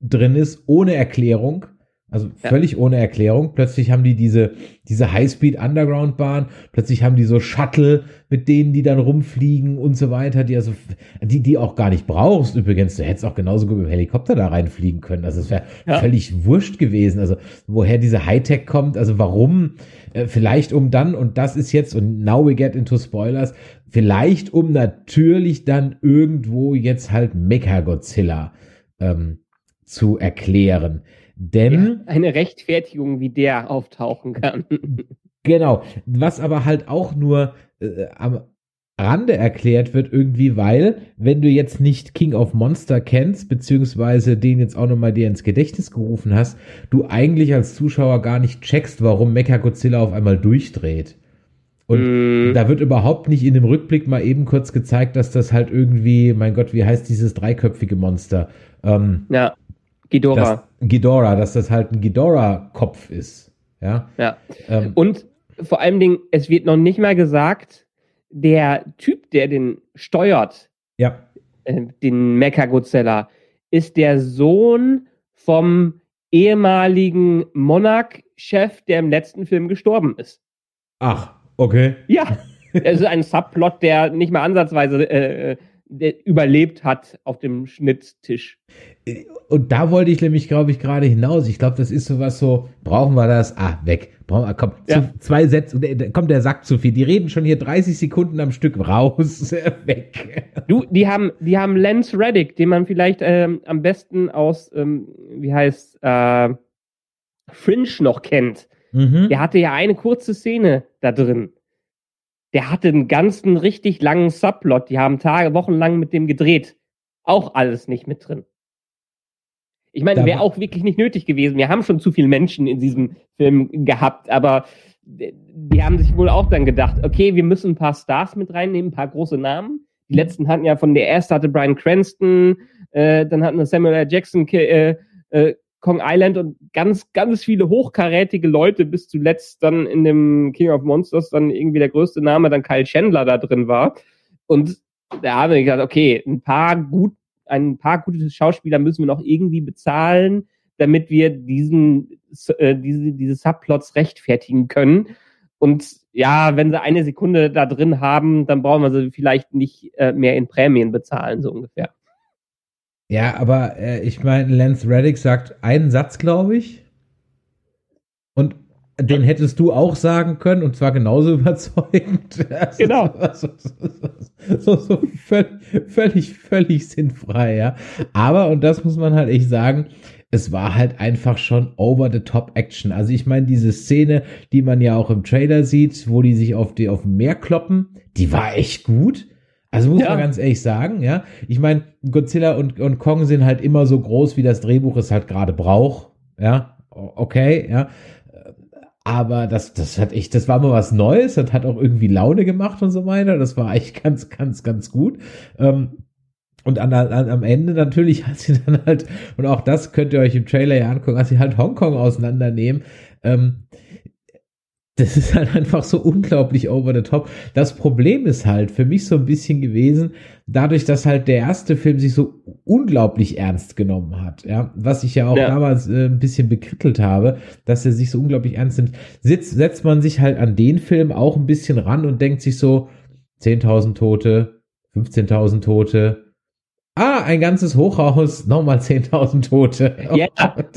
[SPEAKER 3] drin ist, ohne Erklärung. Also
[SPEAKER 4] Ja.
[SPEAKER 3] völlig ohne Erklärung. Plötzlich haben die diese, diese Highspeed-Underground-Bahn, plötzlich haben die so Shuttle, mit denen die dann rumfliegen und so weiter, die also, die, die auch gar nicht brauchst übrigens. Du hättest auch genauso gut mit dem Helikopter da reinfliegen können. Also es wäre
[SPEAKER 4] Ja.
[SPEAKER 3] völlig wurscht gewesen. Also woher diese Hightech kommt, also warum, äh, vielleicht um dann, und das ist jetzt, und now we get into Spoilers, vielleicht um natürlich dann irgendwo jetzt halt Mechagodzilla ähm, zu erklären. Denn
[SPEAKER 4] Eine Rechtfertigung, wie der auftauchen kann.
[SPEAKER 3] Genau, was aber halt auch nur äh, am Rande erklärt wird irgendwie, weil wenn du jetzt nicht King of Monster kennst, beziehungsweise den jetzt auch nochmal dir ins Gedächtnis gerufen hast, du eigentlich als Zuschauer gar nicht checkst, warum Mechagodzilla auf einmal durchdreht. Und
[SPEAKER 4] Mm,
[SPEAKER 3] da wird überhaupt nicht in dem Rückblick mal eben kurz gezeigt, dass das halt irgendwie, mein Gott, wie heißt dieses dreiköpfige Monster? Ähm,
[SPEAKER 4] ja, Ghidorah.
[SPEAKER 3] das, Ghidorah, dass das halt ein Ghidorah-Kopf ist. Ja.
[SPEAKER 4] Ja.
[SPEAKER 3] Ähm,
[SPEAKER 4] Und vor allem Dingen, es wird noch nicht mal gesagt, der Typ, der den steuert,
[SPEAKER 3] ja.
[SPEAKER 4] äh, den Mechagodzilla, ist der Sohn vom ehemaligen Monarch-Chef, der im letzten Film gestorben ist.
[SPEAKER 3] Ach, okay.
[SPEAKER 4] Ja, es ist ein Subplot, der nicht mal ansatzweise äh, der überlebt hat auf dem Schnitttisch.
[SPEAKER 3] Und da wollte ich nämlich, glaube ich, gerade hinaus. Ich glaube, das ist sowas so, brauchen wir das? Ah, weg. Brauchen wir, komm,
[SPEAKER 4] Ja.
[SPEAKER 3] zu, zwei Sätze, der- kommt der Sack zu viel. Die reden schon hier 30 Sekunden am Stück raus, weg.
[SPEAKER 4] Du, die haben, die haben Lance Reddick, den man vielleicht ähm, am besten aus, ähm, wie heißt, äh, Fringe noch kennt.
[SPEAKER 3] Mhm.
[SPEAKER 4] Der hatte ja eine kurze Szene da drin. Der hatte einen ganzen richtig langen Subplot. Die haben Tage, Wochenlang mit dem gedreht. Auch alles nicht mit drin. Ich meine, wäre auch wirklich nicht nötig gewesen. Wir haben schon zu viele Menschen in diesem Film gehabt, aber die haben sich wohl auch dann gedacht, okay, wir müssen ein paar Stars mit reinnehmen, ein paar große Namen. Die letzten hatten ja von der erste hatte Brian Cranston, äh, dann hatten wir Samuel L. Jackson, äh, äh, Kong Island und ganz, ganz viele hochkarätige Leute, bis zuletzt dann in dem King of Monsters dann irgendwie der größte Name dann Kyle Chandler da drin war. Und da haben wir gesagt, okay, ein paar gut, ein paar gute Schauspieler müssen wir noch irgendwie bezahlen, damit wir diesen, äh, diese, diese Subplots rechtfertigen können. Und ja, wenn sie eine Sekunde da drin haben, dann brauchen wir sie vielleicht nicht äh, mehr in Prämien bezahlen, so ungefähr.
[SPEAKER 3] Ja, aber äh, ich meine, Lance Reddick sagt einen Satz, glaube ich. Und den hättest du auch sagen können, und zwar genauso überzeugend. Das
[SPEAKER 4] Genau.
[SPEAKER 3] So, so, so, so völlig, völlig, völlig sinnfrei, ja. Aber, und das muss man halt echt sagen, es war halt einfach schon over-the-top-Action. Also ich meine, diese Szene, die man ja auch im Trailer sieht, wo die sich auf, die, auf dem Meer kloppen, die war echt gut. Also muss
[SPEAKER 4] Ja.
[SPEAKER 3] man ganz ehrlich sagen, ja. Ich meine, Godzilla und, und Kong sind halt immer so groß, wie das Drehbuch es halt gerade braucht. Ja, okay, ja. Aber das, das hat echt, das war mal was Neues, das hat auch irgendwie Laune gemacht und so weiter. Das war echt ganz, ganz, ganz gut. Ähm, und an, an, am Ende natürlich hat sie dann halt, und auch das könnt ihr euch im Trailer ja angucken, hat sie halt Hongkong auseinandernehmen. Ähm, das ist halt einfach so unglaublich over the top. Das Problem ist halt für mich so ein bisschen gewesen, dadurch, dass halt der erste Film sich so unglaublich ernst genommen hat, ja, was ich ja auch
[SPEAKER 4] Ja.
[SPEAKER 3] damals äh, ein bisschen bekrittelt habe, dass er sich so unglaublich ernst nimmt, sitzt, setzt man sich halt an den Film auch ein bisschen ran und denkt sich so, 10.000 Tote, 15.000 Tote, ah, ein ganzes Hochhaus, nochmal 10.000 Tote.
[SPEAKER 4] Ja,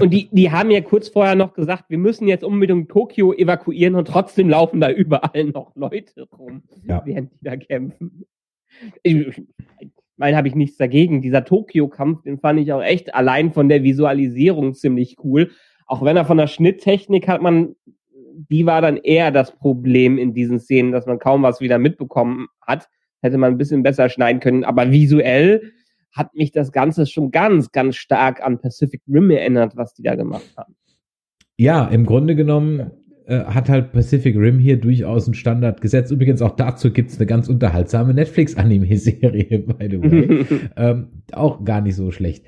[SPEAKER 4] und die, die haben ja kurz vorher noch gesagt, wir müssen jetzt unbedingt Tokio evakuieren und trotzdem laufen da überall noch Leute rum,
[SPEAKER 3] Ja.
[SPEAKER 4] während die da kämpfen. Ich, ich meine, habe ich nichts dagegen. Dieser Tokio-Kampf, den fand ich auch echt allein von der Visualisierung ziemlich cool. Auch wenn er von der Schnitttechnik hat man, die war dann eher das Problem in diesen Szenen, dass man kaum was wieder mitbekommen hat. Hätte man ein bisschen besser schneiden können. Aber visuell hat mich das Ganze schon ganz, ganz stark an Pacific Rim erinnert, was die da gemacht haben.
[SPEAKER 3] Ja, im Grunde genommen äh, hat halt Pacific Rim hier durchaus einen Standard gesetzt. Übrigens auch dazu gibt's eine ganz unterhaltsame Netflix-Anime-Serie, by the way. ähm, auch gar nicht so schlecht.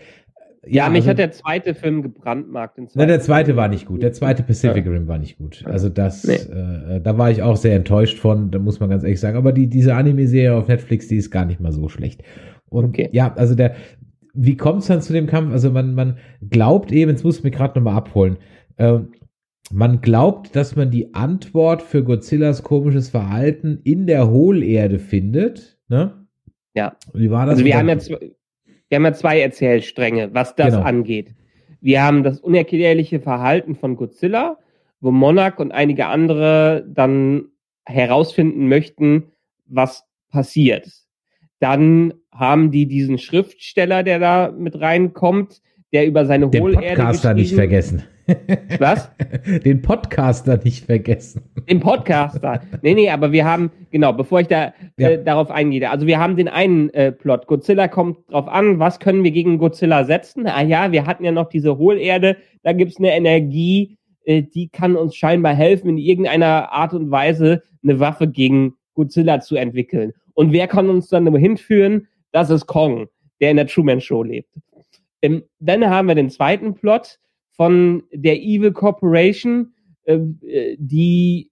[SPEAKER 4] ja, mich
[SPEAKER 3] also-
[SPEAKER 4] hat der zweite Film gebrandmarkt. Den
[SPEAKER 3] Na, der
[SPEAKER 4] zweiten
[SPEAKER 3] zweite war nicht gut. Der zweite Pacific Rim war nicht gut. Also das,
[SPEAKER 4] Nee.
[SPEAKER 3] äh, da war ich auch sehr enttäuscht von, da muss man ganz ehrlich sagen. Aber die, diese Anime-Serie auf Netflix, die ist gar nicht mal so schlecht. Und
[SPEAKER 4] Okay.
[SPEAKER 3] ja, also der, wie kommt es dann zu dem Kampf? Also man, man glaubt eben, jetzt muss ich mich gerade nochmal abholen. Ähm, man glaubt, dass man die Antwort für Godzillas komisches Verhalten in der Hohlerde findet. Ne?
[SPEAKER 4] Ja.
[SPEAKER 3] Wie war das?
[SPEAKER 4] Also wir haben ja zwei, wir haben ja zwei Erzählstränge, was das
[SPEAKER 3] Genau.
[SPEAKER 4] angeht. Wir haben das unerklärliche Verhalten von Godzilla, wo Monarch und einige andere dann herausfinden möchten, was passiert. Dann haben die diesen Schriftsteller, der da mit reinkommt, der über seine
[SPEAKER 3] den
[SPEAKER 4] Hohlerde
[SPEAKER 3] Podcaster nicht vergessen.
[SPEAKER 4] Was?
[SPEAKER 3] Den Podcaster nicht vergessen.
[SPEAKER 4] Den Podcaster. nee, nee, aber wir haben, genau, bevor ich da
[SPEAKER 3] Ja.
[SPEAKER 4] äh, darauf eingehe, also wir haben den einen äh, Plot. Godzilla kommt drauf an, was können wir gegen Godzilla setzen? Ah ja, wir hatten ja noch diese Hohlerde, da gibt's eine Energie, äh, die kann uns scheinbar helfen, in irgendeiner Art und Weise eine Waffe gegen Godzilla zu entwickeln. Und wer kann uns dann hinführen? Das ist Kong, der in der Truman Show lebt. Ähm, dann haben wir den zweiten Plot von der Evil Corporation, äh, äh, die,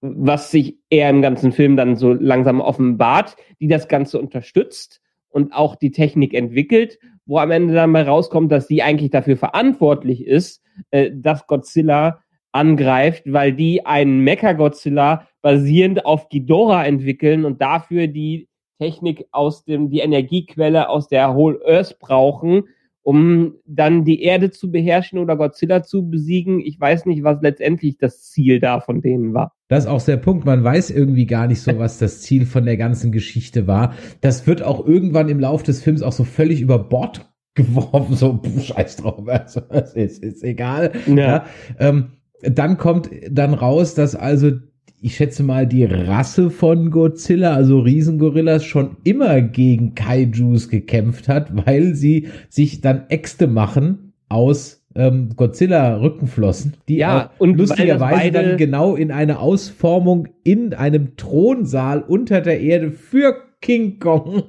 [SPEAKER 4] was sich eher im ganzen Film dann so langsam offenbart, die das Ganze unterstützt und auch die Technik entwickelt, wo am Ende dann mal rauskommt, dass die eigentlich dafür verantwortlich ist, äh, dass Godzilla angreift, weil die einen Mecha-Godzilla basierend auf Ghidorah entwickeln und dafür die Technik aus dem, die Energiequelle aus der Whole Earth brauchen, um dann die Erde zu beherrschen oder Godzilla zu besiegen. Ich weiß nicht, was letztendlich das Ziel da von denen war.
[SPEAKER 3] Das ist auch der Punkt. Man weiß irgendwie gar nicht so, was das Ziel von der ganzen Geschichte war. Das wird auch irgendwann im Lauf des Films auch so völlig über Bord geworfen. So, pff, scheiß drauf, also, es ist, ist egal. Ja. Ähm, dann kommt dann raus, dass also, ich schätze mal, die Rasse von Godzilla, also Riesengorillas, schon immer gegen Kaijus gekämpft hat, weil sie sich dann Äxte machen aus ähm, Godzilla-Rückenflossen, die
[SPEAKER 4] Ja, und
[SPEAKER 3] lustigerweise dann genau in eine Ausformung in einem Thronsaal unter der Erde für King Kong.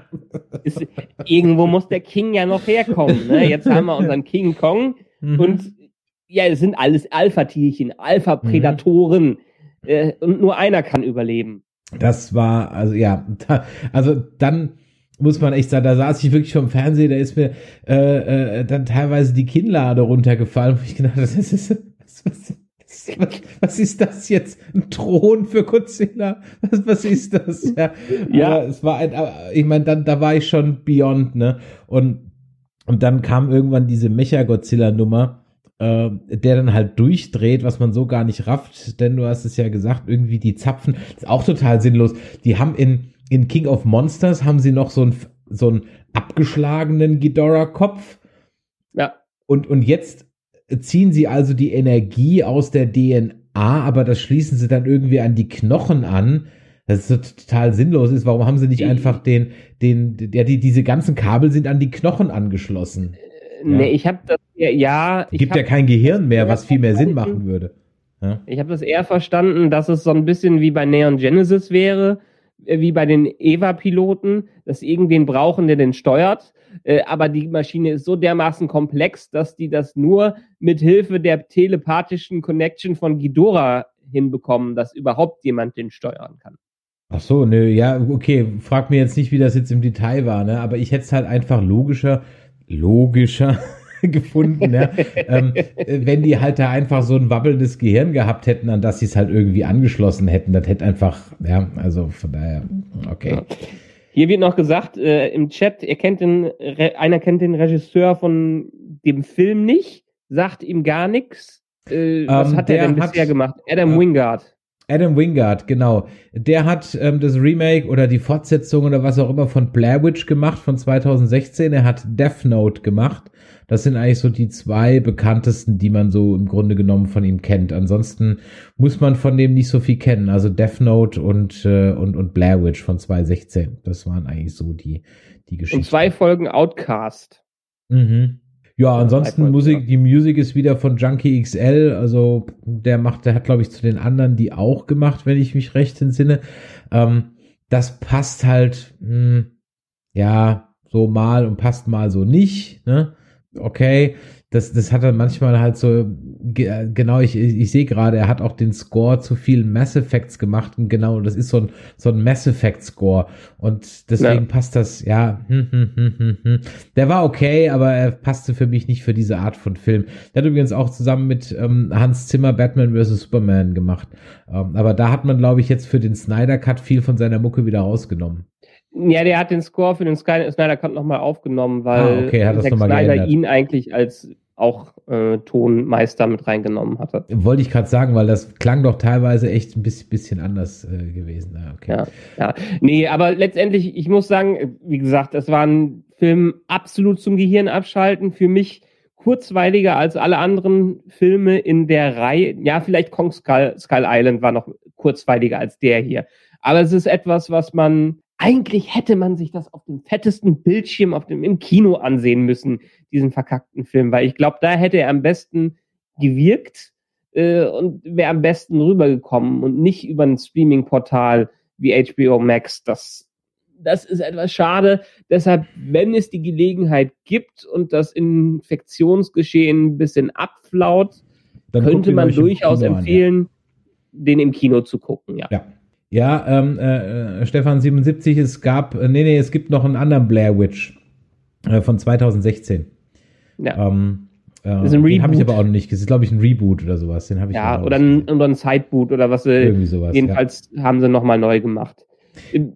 [SPEAKER 4] Ist, irgendwo muss der King ja noch herkommen. Ne? Jetzt haben wir unseren King Kong
[SPEAKER 3] Mhm.
[SPEAKER 4] und ja, es sind alles Alpha-Tierchen, Alpha-Prädatoren. Äh, und nur einer kann überleben.
[SPEAKER 3] Das war, also ja, da, also dann muss man echt sagen, da saß ich wirklich vom Fernseher, da ist mir äh, äh, dann teilweise die Kinnlade runtergefallen, wo ich gedacht habe, das ist, was, was, was, was ist das jetzt? Ein Thron für Godzilla? Was, was ist das? Ja,
[SPEAKER 4] Ja.
[SPEAKER 3] Aber es war ein, aber ich meine, dann, da war ich schon beyond, ne? Und, und dann kam irgendwann diese Mecha-Godzilla-Nummer, äh, der dann halt durchdreht, was man so gar nicht rafft, denn du hast es ja gesagt, irgendwie die Zapfen, ist auch total sinnlos. Die haben in, in King of Monsters haben sie noch so einen, so einen abgeschlagenen Ghidorah-Kopf
[SPEAKER 4] Ja.
[SPEAKER 3] und, und jetzt ziehen sie also die Energie aus der DNA, aber das schließen sie dann irgendwie an die Knochen an. Das ist so total sinnlos ist. Warum haben sie nicht einfach den, den, der, die, diese ganzen Kabel sind an die Knochen angeschlossen?
[SPEAKER 4] Nee, ich habe das ja, ja ich
[SPEAKER 3] Gibt ja kein Gehirn mehr, was viel mehr Sinn machen würde. Ja?
[SPEAKER 4] Ich habe das eher verstanden, dass es so ein bisschen wie bei Neon Genesis wäre, äh, wie bei den Eva-Piloten, dass irgendwen brauchen, der den steuert. Äh, Aber die Maschine ist so dermaßen komplex, dass die das nur mit Hilfe der telepathischen Connection von Ghidorah hinbekommen, dass überhaupt jemand den steuern kann.
[SPEAKER 3] Ach so, nö, ja, okay, frag mir jetzt nicht, wie das jetzt im Detail war, ne? Aber ich hätte es halt einfach logischer, logischer gefunden, ja? ähm, wenn die halt da einfach so ein wabbelndes Gehirn gehabt hätten, an das sie es halt irgendwie angeschlossen hätten. Das hätte einfach, ja, also von daher, okay.
[SPEAKER 4] Ja. Hier wird noch gesagt äh, im Chat, er kennt den, einer kennt den Regisseur von dem Film nicht, sagt ihm gar nichts. Äh, was
[SPEAKER 3] Ähm,
[SPEAKER 4] hat er
[SPEAKER 3] der
[SPEAKER 4] denn
[SPEAKER 3] hat-
[SPEAKER 4] bisher gemacht? Adam
[SPEAKER 3] äh,
[SPEAKER 4] Wingard.
[SPEAKER 3] Adam Wingard, genau. Der hat ähm, das Remake oder die Fortsetzung oder was auch immer von Blair Witch gemacht von 2016. Er hat Death Note gemacht. Das sind eigentlich so die zwei bekanntesten, die man so im Grunde genommen von ihm kennt. Ansonsten muss man von dem nicht so viel kennen. Also Death Note und, äh, und, und Blair Witch von 2016. Das waren eigentlich so die, die Geschichten.
[SPEAKER 4] Und zwei Folgen Outcast.
[SPEAKER 3] Mhm. Ja, ansonsten Musik, die Musik ist wieder von Junkie XL, also der macht, der hat, glaube ich, zu den anderen die auch gemacht, wenn ich mich recht entsinne. Ähm, das passt halt, mh, ja, so mal und passt mal so nicht, ne? Okay, das, das hat er manchmal halt so, ge- genau, ich, ich, ich sehe gerade, er hat auch den Score zu vielen Mass Effects gemacht und genau, das ist so ein, so ein Mass Effect Score und deswegen
[SPEAKER 4] Ja.
[SPEAKER 3] passt das, ja, hm, hm, hm, hm, hm. der war okay, aber er passte für mich nicht für diese Art von Film. Der hat übrigens auch zusammen mit ähm, Hans Zimmer Batman vs. Superman gemacht, ähm, aber da hat man, glaube ich, jetzt für den Snyder Cut viel von seiner Mucke wieder rausgenommen.
[SPEAKER 4] Ja, der hat den Score für den Snyder Cut nochmal aufgenommen, weil
[SPEAKER 3] Ah, okay,
[SPEAKER 4] Snyder ihn eigentlich als auch äh, Tonmeister mit reingenommen hatte.
[SPEAKER 3] Wollte ich gerade sagen, weil das klang doch teilweise echt ein bisschen, bisschen anders äh, gewesen. Ja, okay.
[SPEAKER 4] Ja, ja. Nee, aber letztendlich, ich muss sagen, wie gesagt, es war ein Film absolut zum Gehirn abschalten. Für mich kurzweiliger als alle anderen Filme in der Reihe. Ja, vielleicht Kong Skull, Skull Island war noch kurzweiliger als der hier. Aber es ist etwas, was man eigentlich hätte man sich das auf dem fettesten Bildschirm auf dem im Kino ansehen müssen, diesen verkackten Film, weil ich glaube, da hätte er am besten gewirkt äh, und wäre am besten rübergekommen und nicht über ein Streaming-Portal wie HBO Max. Das, das ist etwas schade. Deshalb, wenn es die Gelegenheit gibt und das Infektionsgeschehen ein bisschen abflaut,
[SPEAKER 3] Dann
[SPEAKER 4] könnte man durchaus
[SPEAKER 3] Kino an, ja.
[SPEAKER 4] empfehlen, den im Kino zu gucken. Ja.
[SPEAKER 3] Ja. Ja, ähm, äh, äh, Stefan 77, es gab, äh, nee, nee, es gibt noch einen anderen Blair Witch äh, von 2016.
[SPEAKER 4] Ja.
[SPEAKER 3] Ähm, äh,
[SPEAKER 4] ist ein
[SPEAKER 3] den habe ich
[SPEAKER 4] Reboot.
[SPEAKER 3] aber auch noch nicht. Das ist, glaube ich, ein Reboot oder sowas. Den habe ich
[SPEAKER 4] Ja, oder ein, oder ein Sideboot oder was.
[SPEAKER 3] Irgendwie sowas,
[SPEAKER 4] Jedenfalls haben sie nochmal neu gemacht.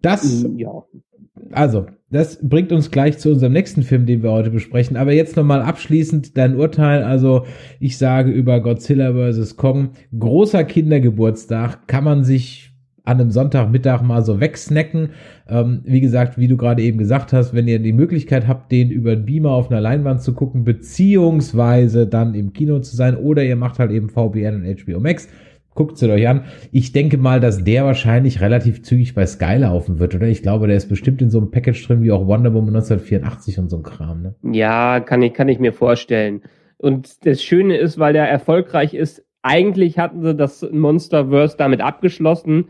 [SPEAKER 3] Das-
[SPEAKER 4] ja.
[SPEAKER 3] Also, das bringt uns gleich zu unserem nächsten Film, den wir heute besprechen. Aber jetzt nochmal abschließend dein Urteil. Also, ich sage über Godzilla vs. Kong, großer Kindergeburtstag, kann man sich an einem Sonntagmittag mal so wegsnacken. Ähm, wie gesagt, wie du gerade eben gesagt hast, wenn ihr die Möglichkeit habt, den über den Beamer auf einer Leinwand zu gucken, beziehungsweise dann im Kino zu sein, oder ihr macht halt eben VPN und HBO Max, guckt sie euch an. Ich denke mal, dass der wahrscheinlich relativ zügig bei Sky laufen wird, oder? Ich glaube, der ist bestimmt in so einem Package drin wie auch Wonder Woman 1984 und so ein Kram, ne?
[SPEAKER 4] Ja, kann ich, kann ich mir vorstellen. Und das Schöne ist, weil der erfolgreich ist, eigentlich hatten sie das Monsterverse damit abgeschlossen,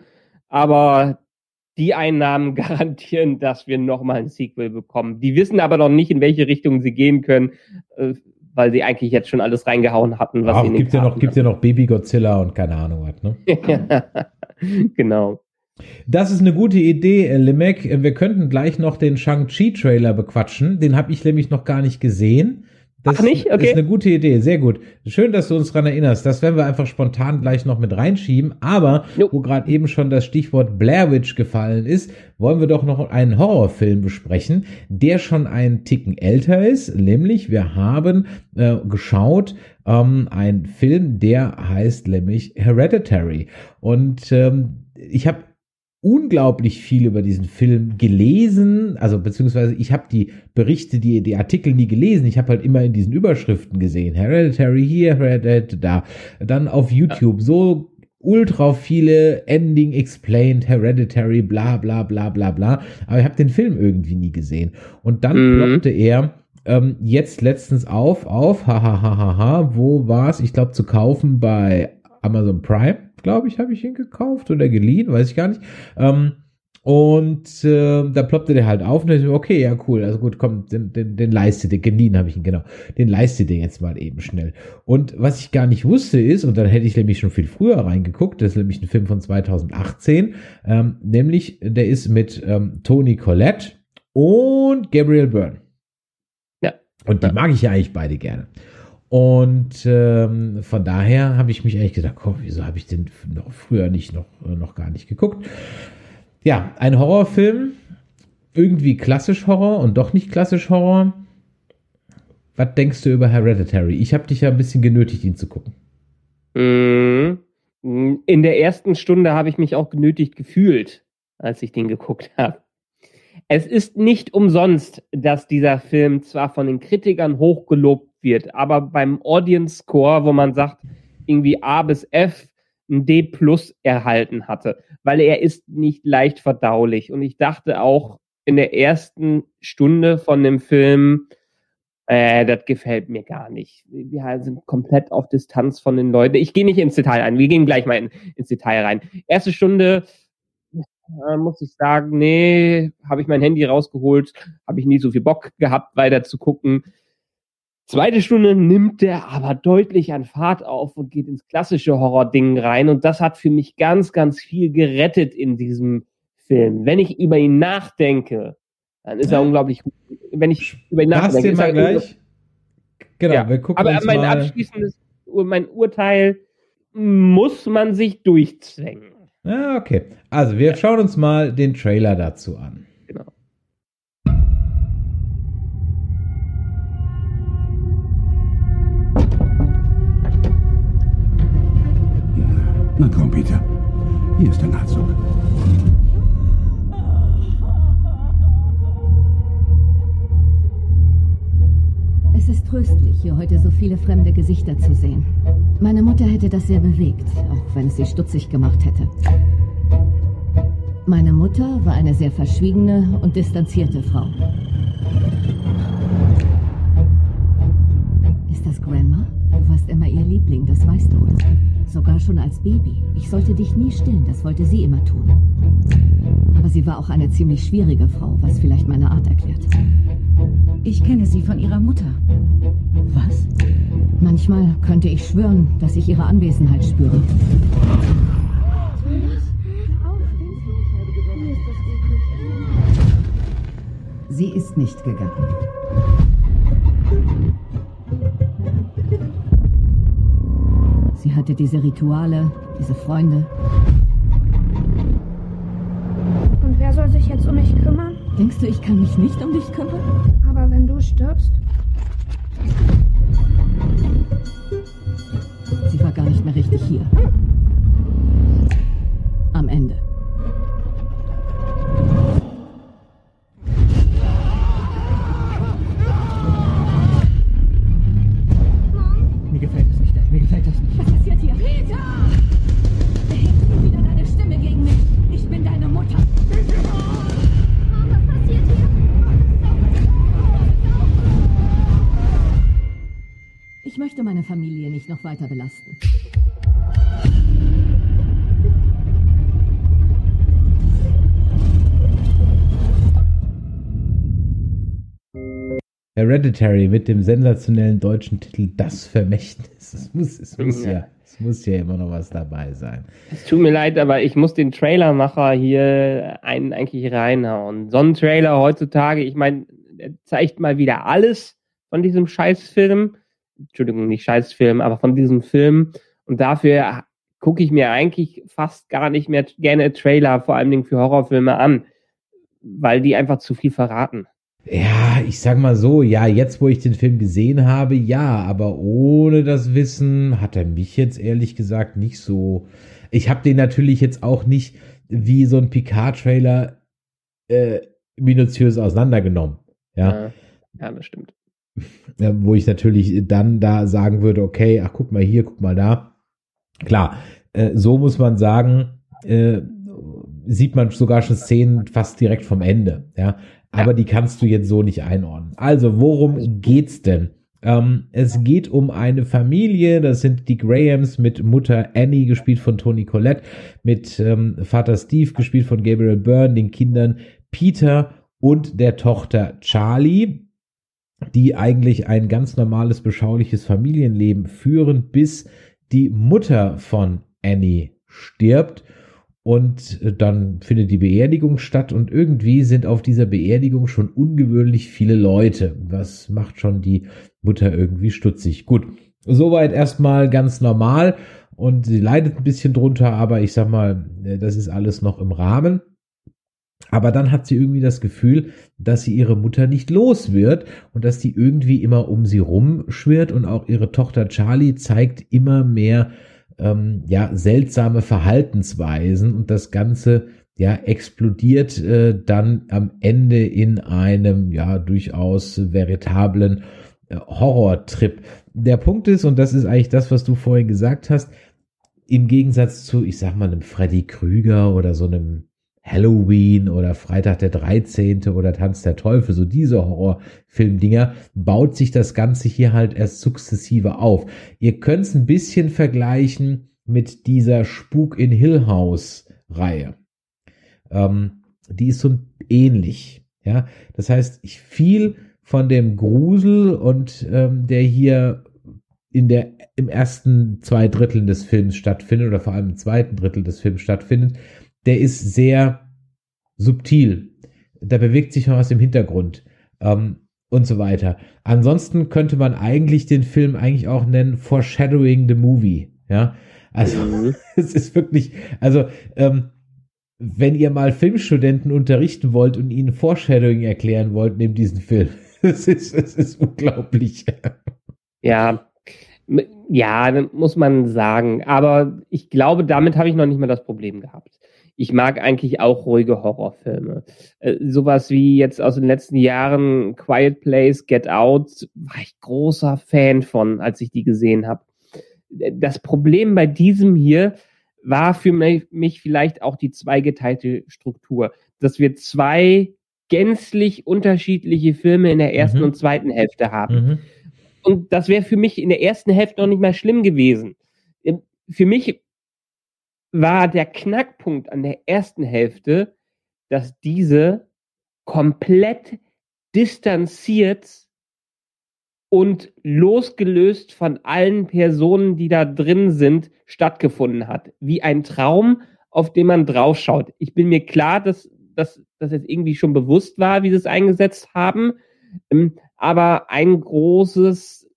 [SPEAKER 4] aber die Einnahmen garantieren, dass wir nochmal ein Sequel bekommen. Die wissen aber noch nicht, in welche Richtung sie gehen können, äh, weil sie eigentlich jetzt schon alles reingehauen hatten, was
[SPEAKER 3] Auch
[SPEAKER 4] sie
[SPEAKER 3] gibt ja noch, gibt ja noch Baby Godzilla und keine Ahnung was, ne?
[SPEAKER 4] genau.
[SPEAKER 3] Das ist eine gute Idee, äh, Limek. Äh, Wir könnten gleich noch den Shang-Chi-Trailer bequatschen. Den habe ich nämlich noch gar nicht gesehen. Das
[SPEAKER 4] Ach, nicht? Okay.
[SPEAKER 3] ist eine gute Idee, sehr gut. Schön, dass du uns dran erinnerst. Das werden wir einfach spontan gleich noch mit reinschieben. Aber
[SPEAKER 4] Jo.
[SPEAKER 3] wo gerade eben schon das Stichwort Blair Witch gefallen ist, wollen wir doch noch einen Horrorfilm besprechen, der schon einen Ticken älter ist. Nämlich, wir haben äh, geschaut, ähm, ein Film, der heißt nämlich Hereditary. Und ähm, ich habe unglaublich viel über diesen Film gelesen, also beziehungsweise ich habe die Berichte, die, die Artikel nie gelesen, ich habe halt immer in diesen Überschriften gesehen, Hereditary hier, Hereditary da, dann auf YouTube so ultra viele Ending explained, Hereditary, bla bla bla bla bla, aber ich habe den Film irgendwie nie gesehen. Und dann
[SPEAKER 4] Mhm.
[SPEAKER 3] ploppte er ähm, jetzt letztens auf, auf, hahaha, wo war's? Ich glaube zu kaufen bei Amazon Prime, glaube ich, habe ich ihn gekauft oder geliehen, weiß ich gar nicht. Ähm, Und äh, da ploppte der halt auf und ich okay, ja cool, also gut, komm, den, den, den leiste dir, geliehen habe ich ihn, genau, den leiste dir jetzt mal eben schnell. Und was ich gar nicht wusste ist, und dann hätte ich nämlich schon viel früher reingeguckt, das ist nämlich ein Film von 2018, ähm, nämlich der ist mit ähm, Tony Collette und Gabriel Byrne.
[SPEAKER 4] Ja.
[SPEAKER 3] Und die mag ich ja eigentlich beide gerne. Und ähm, von daher habe ich mich eigentlich gedacht, komm, wieso habe ich den noch früher nicht noch, äh, noch gar nicht geguckt? Ja, ein Horrorfilm, irgendwie klassisch Horror und doch nicht klassisch Horror. Was denkst du über Hereditary? Ich habe dich ja ein bisschen genötigt, ihn zu gucken.
[SPEAKER 4] Mhm. In der ersten Stunde habe ich mich auch genötigt gefühlt, als ich den geguckt habe. Es ist nicht umsonst, dass dieser Film zwar von den Kritikern hochgelobt wird, aber beim Audience Score, wo man sagt, irgendwie A bis F, ein D plus erhalten hatte, weil er ist nicht leicht verdaulich. Und ich dachte auch in der ersten Stunde von dem Film, äh, das gefällt mir gar nicht. Wir sind komplett auf Distanz von den Leuten. Ich gehe nicht ins Detail ein. Wir gehen gleich mal in, ins Detail rein. Erste Stunde äh, muss ich sagen, nee, habe ich mein Handy rausgeholt, habe ich nie so viel Bock gehabt, weiter zu gucken. Zweite Stunde nimmt der aber deutlich an Fahrt auf und geht ins klassische Horror-Ding rein. Und das hat für mich ganz, ganz viel gerettet in diesem Film. Wenn ich über ihn nachdenke, dann ist er unglaublich gut. Wenn ich über ihn nachdenke,
[SPEAKER 3] den
[SPEAKER 4] ist
[SPEAKER 3] mal
[SPEAKER 4] er
[SPEAKER 3] gleich. Genau,
[SPEAKER 4] ja.
[SPEAKER 3] wir gucken
[SPEAKER 4] aber
[SPEAKER 3] uns
[SPEAKER 4] mein
[SPEAKER 3] mal.
[SPEAKER 4] abschließendes, mein Urteil muss man sich durchzwängen.
[SPEAKER 3] Ah, okay. Also, wir schauen uns mal den Trailer dazu an.
[SPEAKER 9] Na komm, Peter. Hier ist dein Anzug.
[SPEAKER 6] Es ist tröstlich, hier heute so viele fremde Gesichter zu sehen. Meine Mutter hätte das sehr bewegt, auch wenn es sie stutzig gemacht hätte. Meine Mutter war eine sehr verschwiegene und distanzierte Frau. Ist das Grandma? Du warst immer ihr Liebling, das weißt du, oder? Sogar schon als Baby. Ich sollte dich nie stillen, das wollte sie immer tun. Aber sie war auch eine ziemlich schwierige Frau, was vielleicht meine Art erklärt.
[SPEAKER 10] Ich kenne sie von ihrer Mutter.
[SPEAKER 6] Was? Manchmal könnte ich schwören, dass ich ihre Anwesenheit spüre.
[SPEAKER 10] Sie ist nicht gegangen.
[SPEAKER 6] Sie hatte diese Rituale, diese Freunde.
[SPEAKER 8] Und wer soll sich jetzt um mich kümmern?
[SPEAKER 6] Denkst du, ich kann mich nicht um dich kümmern?
[SPEAKER 8] Aber wenn du stirbst?
[SPEAKER 6] Sie war gar nicht mehr richtig hier.
[SPEAKER 3] Hereditary mit dem sensationellen deutschen Titel Das Vermächtnis. Es muss, es muss ja.
[SPEAKER 4] Ja.
[SPEAKER 3] es muss ja immer noch was dabei sein.
[SPEAKER 4] Es tut mir leid, aber ich muss den Trailermacher hier einen eigentlich reinhauen. So ein Trailer heutzutage, ich meine, der zeigt mal wieder alles von diesem Scheißfilm. Entschuldigung, nicht Scheißfilm, aber von diesem Film. Und dafür gucke ich mir eigentlich fast gar nicht mehr gerne Trailer, vor allen Dingen für Horrorfilme an, weil die einfach zu viel verraten.
[SPEAKER 3] Ja, ich sag mal so, ja, jetzt wo ich den Film gesehen habe, ja, aber ohne das Wissen hat er mich jetzt ehrlich gesagt nicht so. Ich habe den natürlich jetzt auch nicht wie so ein Picard-Trailer äh, minutiös auseinandergenommen. Ja,
[SPEAKER 4] Ja, das stimmt.
[SPEAKER 3] wo ich natürlich dann da sagen würde, okay, ach guck mal hier, guck mal da. Klar, äh, so muss man sagen, äh, sieht man sogar schon Szenen fast direkt vom Ende, ja. Aber die kannst du jetzt so nicht einordnen. Also, worum geht's denn? Ähm, es geht um eine Familie, das sind die Grahams mit Mutter Annie, gespielt von Toni Collette, mit ähm, Vater Steve, gespielt von Gabriel Byrne, den Kindern Peter und der Tochter Charlie, die eigentlich ein ganz normales, beschauliches Familienleben führen, bis die Mutter von Annie stirbt. Und dann findet die Beerdigung statt und irgendwie sind auf dieser Beerdigung schon ungewöhnlich viele Leute. Das macht schon die Mutter irgendwie stutzig. Gut, soweit erstmal ganz normal und sie leidet ein bisschen drunter, aber ich sag mal, das ist alles noch im Rahmen. Aber dann hat sie irgendwie das Gefühl, dass sie ihre Mutter nicht los wird und dass die irgendwie immer um sie rumschwirrt und auch ihre Tochter Charlie zeigt immer mehr ähm, ja seltsame Verhaltensweisen und das Ganze ja explodiert äh, dann am Ende in einem ja durchaus veritablen äh, Horrortrip. Der Punkt ist und das ist eigentlich das, was du vorhin gesagt hast, im Gegensatz zu ich sag mal einem Freddy Krüger oder so einem Halloween oder Freitag der 13. oder Tanz der Teufel, so diese Horrorfilmdinger, baut sich das Ganze hier halt erst sukzessive auf. Ihr könnt es ein bisschen vergleichen mit dieser Spuk in Hill House Reihe. Ähm, die ist so ähnlich. Ja, das heißt, ich viel von dem Grusel und ähm, der hier in der im ersten zwei Dritteln des Films stattfindet oder vor allem im zweiten Drittel des Films stattfindet, der ist sehr subtil. Da bewegt sich noch was im Hintergrund ähm, und so weiter. Ansonsten könnte man eigentlich den Film eigentlich auch nennen Foreshadowing the Movie. Ja, also mhm. es ist wirklich, also ähm, wenn ihr mal Filmstudenten unterrichten wollt und ihnen Foreshadowing erklären wollt, nehmt diesen Film. Es ist, es ist unglaublich.
[SPEAKER 4] Ja, ja, muss man sagen. Aber ich glaube, damit habe ich noch nicht mal das Problem gehabt ich mag eigentlich auch ruhige Horrorfilme. Äh, sowas wie jetzt aus den letzten Jahren Quiet Place, Get Out, war ich großer Fan von, als ich die gesehen habe. Das Problem bei diesem hier war für mich vielleicht auch die zweigeteilte Struktur, dass wir zwei gänzlich unterschiedliche Filme in der ersten mhm. und zweiten Hälfte haben. Mhm. Und das wäre für mich in der ersten Hälfte noch nicht mal schlimm gewesen. Für mich war der Knackpunkt an der ersten Hälfte, dass diese komplett distanziert und losgelöst von allen Personen, die da drin sind, stattgefunden hat. Wie ein Traum, auf den man draufschaut. Ich bin mir klar, dass, das jetzt irgendwie schon bewusst war, wie sie es eingesetzt haben. Ähm, aber ein großes,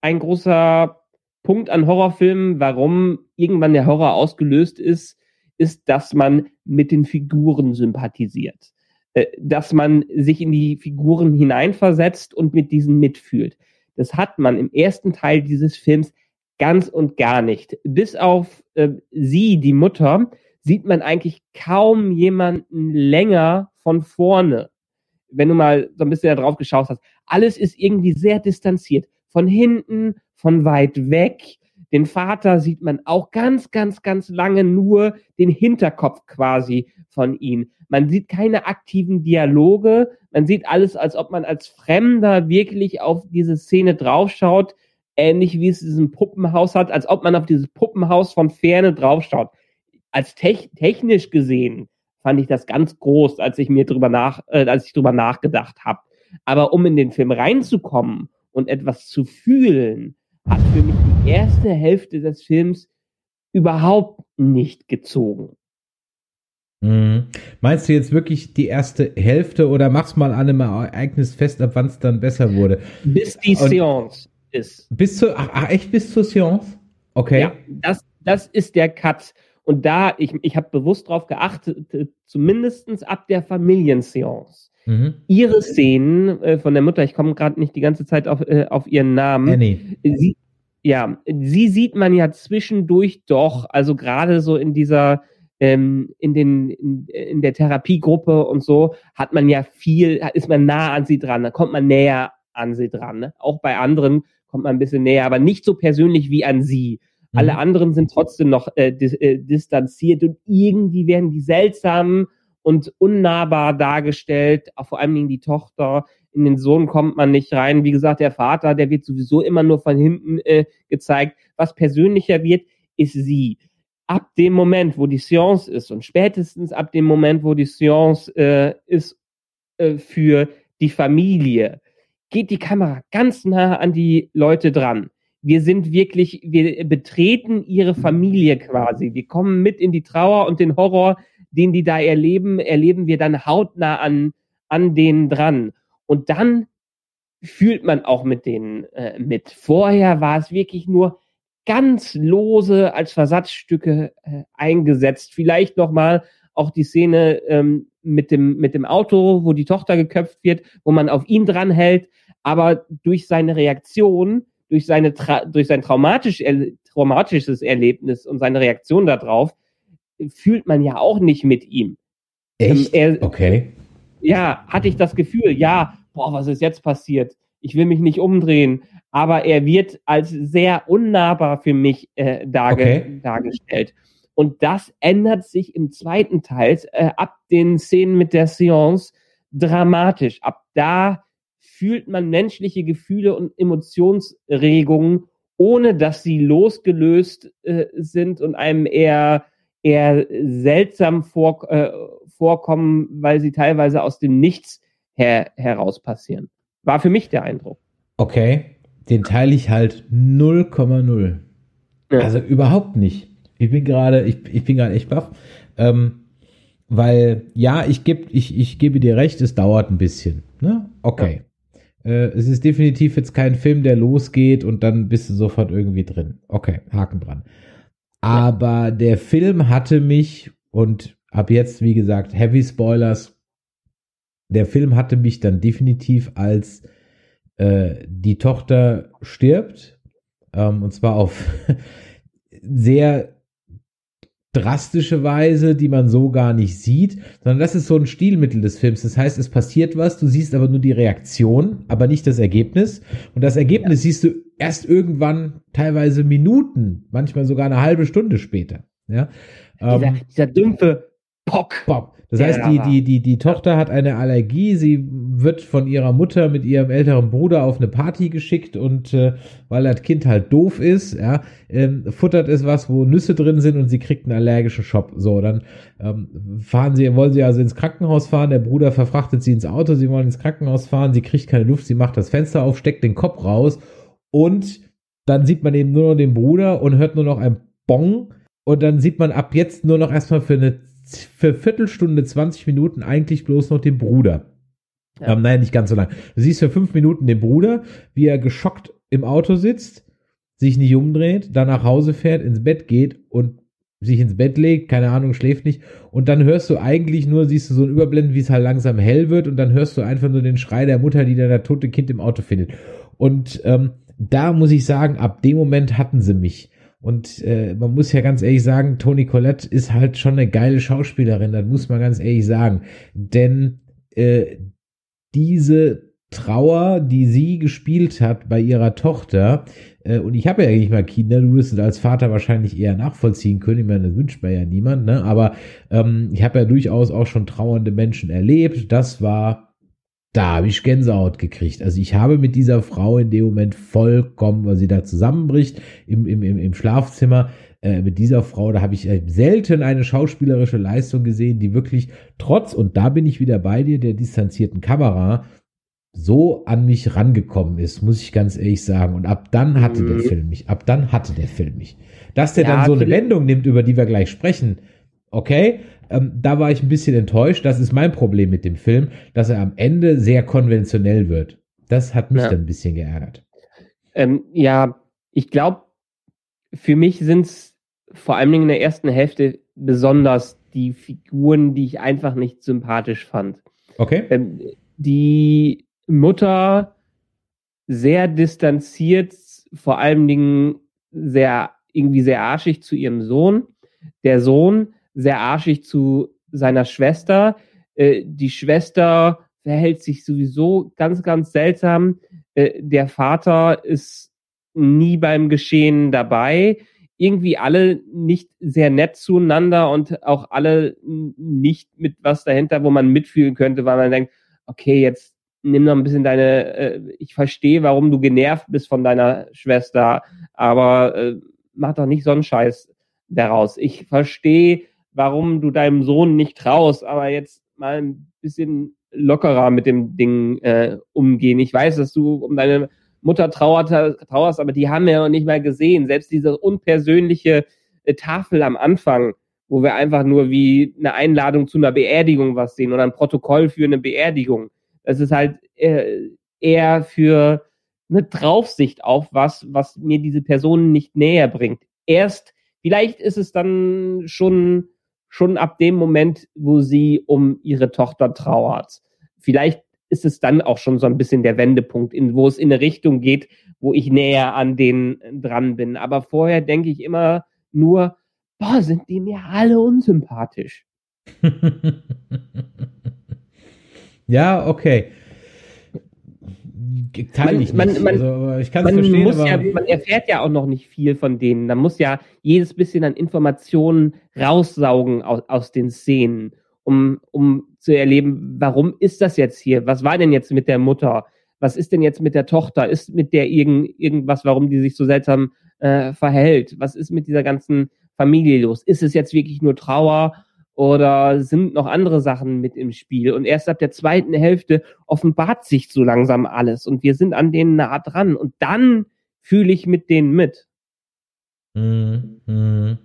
[SPEAKER 4] ein großer Punkt an Horrorfilmen, warum irgendwann der Horror ausgelöst ist, ist, dass man mit den Figuren sympathisiert. Äh, dass man sich in die Figuren hineinversetzt und mit diesen mitfühlt. Das hat man im ersten Teil dieses Films ganz und gar nicht. Bis auf äh, sie, die Mutter, sieht man eigentlich kaum jemanden länger von vorne. Wenn du mal so ein bisschen da drauf geschaut hast. Alles ist irgendwie sehr distanziert. Von hinten, von weit weg. Den Vater sieht man auch ganz, ganz, ganz lange nur den Hinterkopf quasi von ihm. Man sieht keine aktiven Dialoge. Man sieht alles, als ob man als Fremder wirklich auf diese Szene draufschaut. Ähnlich wie es diesen Puppenhaus hat, als ob man auf dieses Puppenhaus von Ferne draufschaut. Als te technisch gesehen fand ich das ganz groß, als ich mir drüber nach, äh, als ich drüber nachgedacht habe. Aber um in den Film reinzukommen und etwas zu fühlen, hat für mich die erste Hälfte des Films überhaupt nicht gezogen.
[SPEAKER 3] Mhm. Meinst du jetzt wirklich die erste Hälfte oder mach's mal an einem Ereignis fest, ab wann es dann besser wurde?
[SPEAKER 4] Bis die Und Seance ist.
[SPEAKER 3] Bis zu, ach, echt bis zur Seance? Okay. Ja,
[SPEAKER 4] das, das ist der Cut. Und da, ich, ich habe bewusst darauf geachtet, zumindest ab der Familienseance. Mhm. Ihre Szenen äh, von der Mutter, ich komme gerade nicht die ganze Zeit auf, äh, auf ihren Namen. Annie. Sie, ja, sie sieht man ja zwischendurch doch, also gerade so in dieser, ähm, in den, in, in der Therapiegruppe und so, hat man ja viel, ist man nah an sie dran, da kommt man näher an sie dran. Ne? Auch bei anderen kommt man ein bisschen näher, aber nicht so persönlich wie an sie. Mhm. Alle anderen sind trotzdem noch äh, dis, äh, distanziert und irgendwie werden die seltsamen und unnahbar dargestellt, auch vor allen Dingen die Tochter. In den Sohn kommt man nicht rein. Wie gesagt, der Vater, der wird sowieso immer nur von hinten äh, gezeigt. Was persönlicher wird, ist sie. Ab dem Moment, wo die Seance ist und spätestens ab dem Moment, wo die Seance äh, ist äh, für die Familie, geht die Kamera ganz nah an die Leute dran. Wir sind wirklich, wir betreten ihre Familie quasi. Wir kommen mit in die Trauer und den Horror, den die da erleben, erleben wir dann hautnah an, an denen dran. Und dann fühlt man auch mit denen äh, mit. Vorher war es wirklich nur ganz lose als Versatzstücke äh, eingesetzt. Vielleicht nochmal auch die Szene ähm, mit, dem, mit dem Auto, wo die Tochter geköpft wird, wo man auf ihn dranhält, aber durch seine Reaktion, durch, seine Tra durch sein traumatisch, er traumatisches Erlebnis und seine Reaktion darauf, fühlt man ja auch nicht mit ihm.
[SPEAKER 3] Echt?
[SPEAKER 4] Ähm, er,
[SPEAKER 3] okay.
[SPEAKER 4] Ja, hatte ich das Gefühl, ja, boah, was ist jetzt passiert? Ich will mich nicht umdrehen. Aber er wird als sehr unnahbar für mich äh, darge
[SPEAKER 3] Okay.
[SPEAKER 4] dargestellt. Und das ändert sich im zweiten Teil äh, ab den Szenen mit der Seance dramatisch. Ab da fühlt man menschliche Gefühle und Emotionsregungen, ohne dass sie losgelöst äh, sind und einem eher eher seltsam vor, äh, vorkommen, weil sie teilweise aus dem Nichts her heraus passieren. War für mich der Eindruck.
[SPEAKER 3] Okay. Den teile ich halt 0,0.
[SPEAKER 4] Ja.
[SPEAKER 3] Also überhaupt nicht. Ich bin gerade, ich, ich bin gerade echt baff. Ähm, weil, ja, ich geb, ich, ich gebe dir recht, es dauert ein bisschen. Ne? Okay. Äh, es ist definitiv jetzt kein Film, der losgeht und dann bist du sofort irgendwie drin. Okay, Haken dran. Aber der Film hatte mich und ab jetzt, wie gesagt, Heavy Spoilers. Der Film hatte mich dann definitiv als äh, die Tochter stirbt. Ähm, und zwar auf sehr drastische Weise, die man so gar nicht sieht, sondern das ist so ein Stilmittel des Films. Das heißt, es passiert was, du siehst aber nur die Reaktion, aber nicht das Ergebnis. Und das Ergebnis siehst du erst irgendwann teilweise Minuten, manchmal sogar eine halbe Stunde später. Ja.
[SPEAKER 4] Dieser,
[SPEAKER 3] Ähm,
[SPEAKER 4] dieser dumpfe Pock.
[SPEAKER 3] Pop. Das heißt, die, die, die, die Tochter hat eine Allergie. Sie wird von ihrer Mutter mit ihrem älteren Bruder auf eine Party geschickt und äh, weil das Kind halt doof ist, ja, ähm, futtert es was, wo Nüsse drin sind und sie kriegt einen allergischen Schock. So, dann ähm, fahren sie, wollen sie also ins Krankenhaus fahren. Der Bruder verfrachtet sie ins Auto. Sie wollen ins Krankenhaus fahren. Sie kriegt keine Luft. Sie macht das Fenster auf, steckt den Kopf raus und dann sieht man eben nur noch den Bruder und hört nur noch ein Bong. Und dann sieht man ab jetzt nur noch erstmal für eine für Viertelstunde, 20 Minuten eigentlich bloß noch den Bruder.
[SPEAKER 4] Ja.
[SPEAKER 3] Ähm, nein, nicht ganz so lang. Du siehst für fünf Minuten den Bruder, wie er geschockt im Auto sitzt, sich nicht umdreht, dann nach Hause fährt, ins Bett geht und sich ins Bett legt, keine Ahnung, schläft nicht. Und dann hörst du eigentlich nur, siehst du so ein Überblenden, wie es halt langsam hell wird und dann hörst du einfach nur den Schrei der Mutter, die dann das tote Kind im Auto findet. Und ähm, da muss ich sagen, ab dem Moment hatten sie mich. Und äh, man muss ja ganz ehrlich sagen, Toni Collette ist halt schon eine geile Schauspielerin, das muss man ganz ehrlich sagen. Denn äh, diese Trauer, die sie gespielt hat bei ihrer Tochter, äh, und ich habe ja eigentlich mal Kinder, du wirst es als Vater wahrscheinlich eher nachvollziehen können, ich meine, das wünscht man ja niemand, ne? aber ähm, ich habe ja durchaus auch schon trauernde Menschen erlebt, das war, da habe ich Gänsehaut gekriegt. Also ich habe mit dieser Frau in dem Moment vollkommen, weil sie da zusammenbricht im, im, im, im Schlafzimmer, äh, mit dieser Frau, da habe ich äh, selten eine schauspielerische Leistung gesehen, die wirklich trotz, und da bin ich wieder bei dir, der distanzierten Kamera, so an mich rangekommen ist, muss ich ganz ehrlich sagen. Und ab dann hatte der
[SPEAKER 4] Mhm.
[SPEAKER 3] Film mich. Ab dann hatte der Film mich. Dass der
[SPEAKER 4] Ja,
[SPEAKER 3] dann so eine Wendung nimmt, über die wir gleich sprechen, okay, ähm, da war ich ein bisschen enttäuscht. Das ist mein Problem mit dem Film, dass er am Ende sehr konventionell wird. Das hat mich
[SPEAKER 4] Ja.
[SPEAKER 3] dann ein bisschen geärgert.
[SPEAKER 4] Ähm, ja, ich glaube, für mich sind es vor allen Dingen in der ersten Hälfte besonders die Figuren, die ich einfach nicht sympathisch fand.
[SPEAKER 3] Okay?
[SPEAKER 4] Ähm, die Mutter sehr distanziert, vor allen Dingen sehr, irgendwie sehr arschig zu ihrem Sohn. Der Sohn sehr arschig zu seiner Schwester. Äh, die Schwester verhält sich sowieso ganz, ganz seltsam. Äh, der Vater ist nie beim Geschehen dabei. irgendwie alle nicht sehr nett zueinander und auch alle nicht mit was dahinter, wo man mitfühlen könnte, weil man denkt, okay, jetzt nimm noch ein bisschen deine, äh, ich verstehe, warum du genervt bist von deiner Schwester, aber äh, mach doch nicht so einen Scheiß daraus. Ich verstehe, warum du deinem Sohn nicht traust, aber jetzt mal ein bisschen lockerer mit dem Ding äh, umgehen. Ich weiß, dass du um deine Mutter trauert, trauerst, aber die haben wir ja noch nicht mal gesehen. Selbst diese unpersönliche äh, Tafel am Anfang, wo wir einfach nur wie eine Einladung zu einer Beerdigung was sehen oder ein Protokoll für eine Beerdigung. Das ist halt äh, eher für eine Draufsicht auf was, was mir diese Person nicht näher bringt. Erst, vielleicht ist es dann schon, schon ab dem Moment, wo sie um ihre Tochter trauert. Vielleicht ist es dann auch schon so ein bisschen der Wendepunkt, in, wo es in eine Richtung geht, wo ich näher an denen dran bin. Aber vorher denke ich immer nur, boah, sind die mir alle unsympathisch.
[SPEAKER 3] ja, okay.
[SPEAKER 4] Ich man, nicht. Man, also, ich kann es verstehen. Muss ja, man erfährt ja auch noch nicht viel von denen. Man muss ja jedes bisschen an Informationen raussaugen aus, aus den Szenen um, um zu erleben, warum ist das jetzt hier? Was war denn jetzt mit der Mutter? Was ist denn jetzt mit der Tochter? Ist mit der irgend, irgendwas, warum die sich so seltsam äh, verhält? Was ist mit dieser ganzen Familie los? Ist es jetzt wirklich nur Trauer oder sind noch andere Sachen mit im Spiel? Und erst ab der zweiten Hälfte offenbart sich so langsam alles und wir sind an denen nah dran und dann fühle ich mit denen mit.
[SPEAKER 3] Mhm.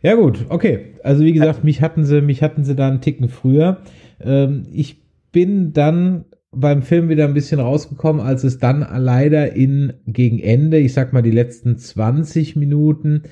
[SPEAKER 3] Ja gut, okay. Also wie gesagt, mich hatten sie, mich hatten sie da einen Ticken früher. Ähm, ich bin dann beim Film wieder ein bisschen rausgekommen, als es dann leider in gegen Ende, ich sag mal die letzten 20 Minuten,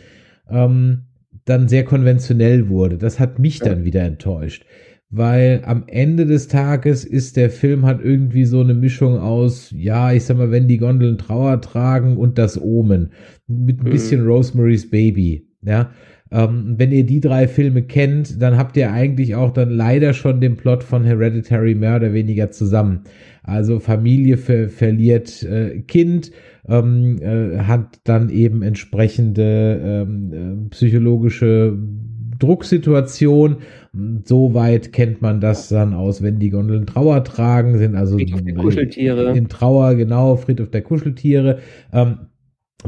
[SPEAKER 3] ähm, dann sehr konventionell wurde. Das hat mich dann wieder enttäuscht. Weil am Ende des Tages ist der Film hat irgendwie so eine Mischung aus, ja, ich sag mal, wenn die Gondeln Trauer tragen und das Omen. Mit ein mhm. bisschen Rosemary's Baby. Ja, ähm, wenn ihr die drei Filme kennt, dann habt ihr eigentlich auch dann leider schon den Plot von Hereditary mehr oder weniger zusammen. Also Familie ver verliert äh, Kind, ähm, äh, hat dann eben entsprechende ähm, äh, psychologische Drucksituation. Soweit kennt man das dann aus, wenn die Gondeln Trauer tragen, sind also
[SPEAKER 4] Kuscheltiere.
[SPEAKER 3] in Trauer, genau, Friedhof der Kuscheltiere. Ähm,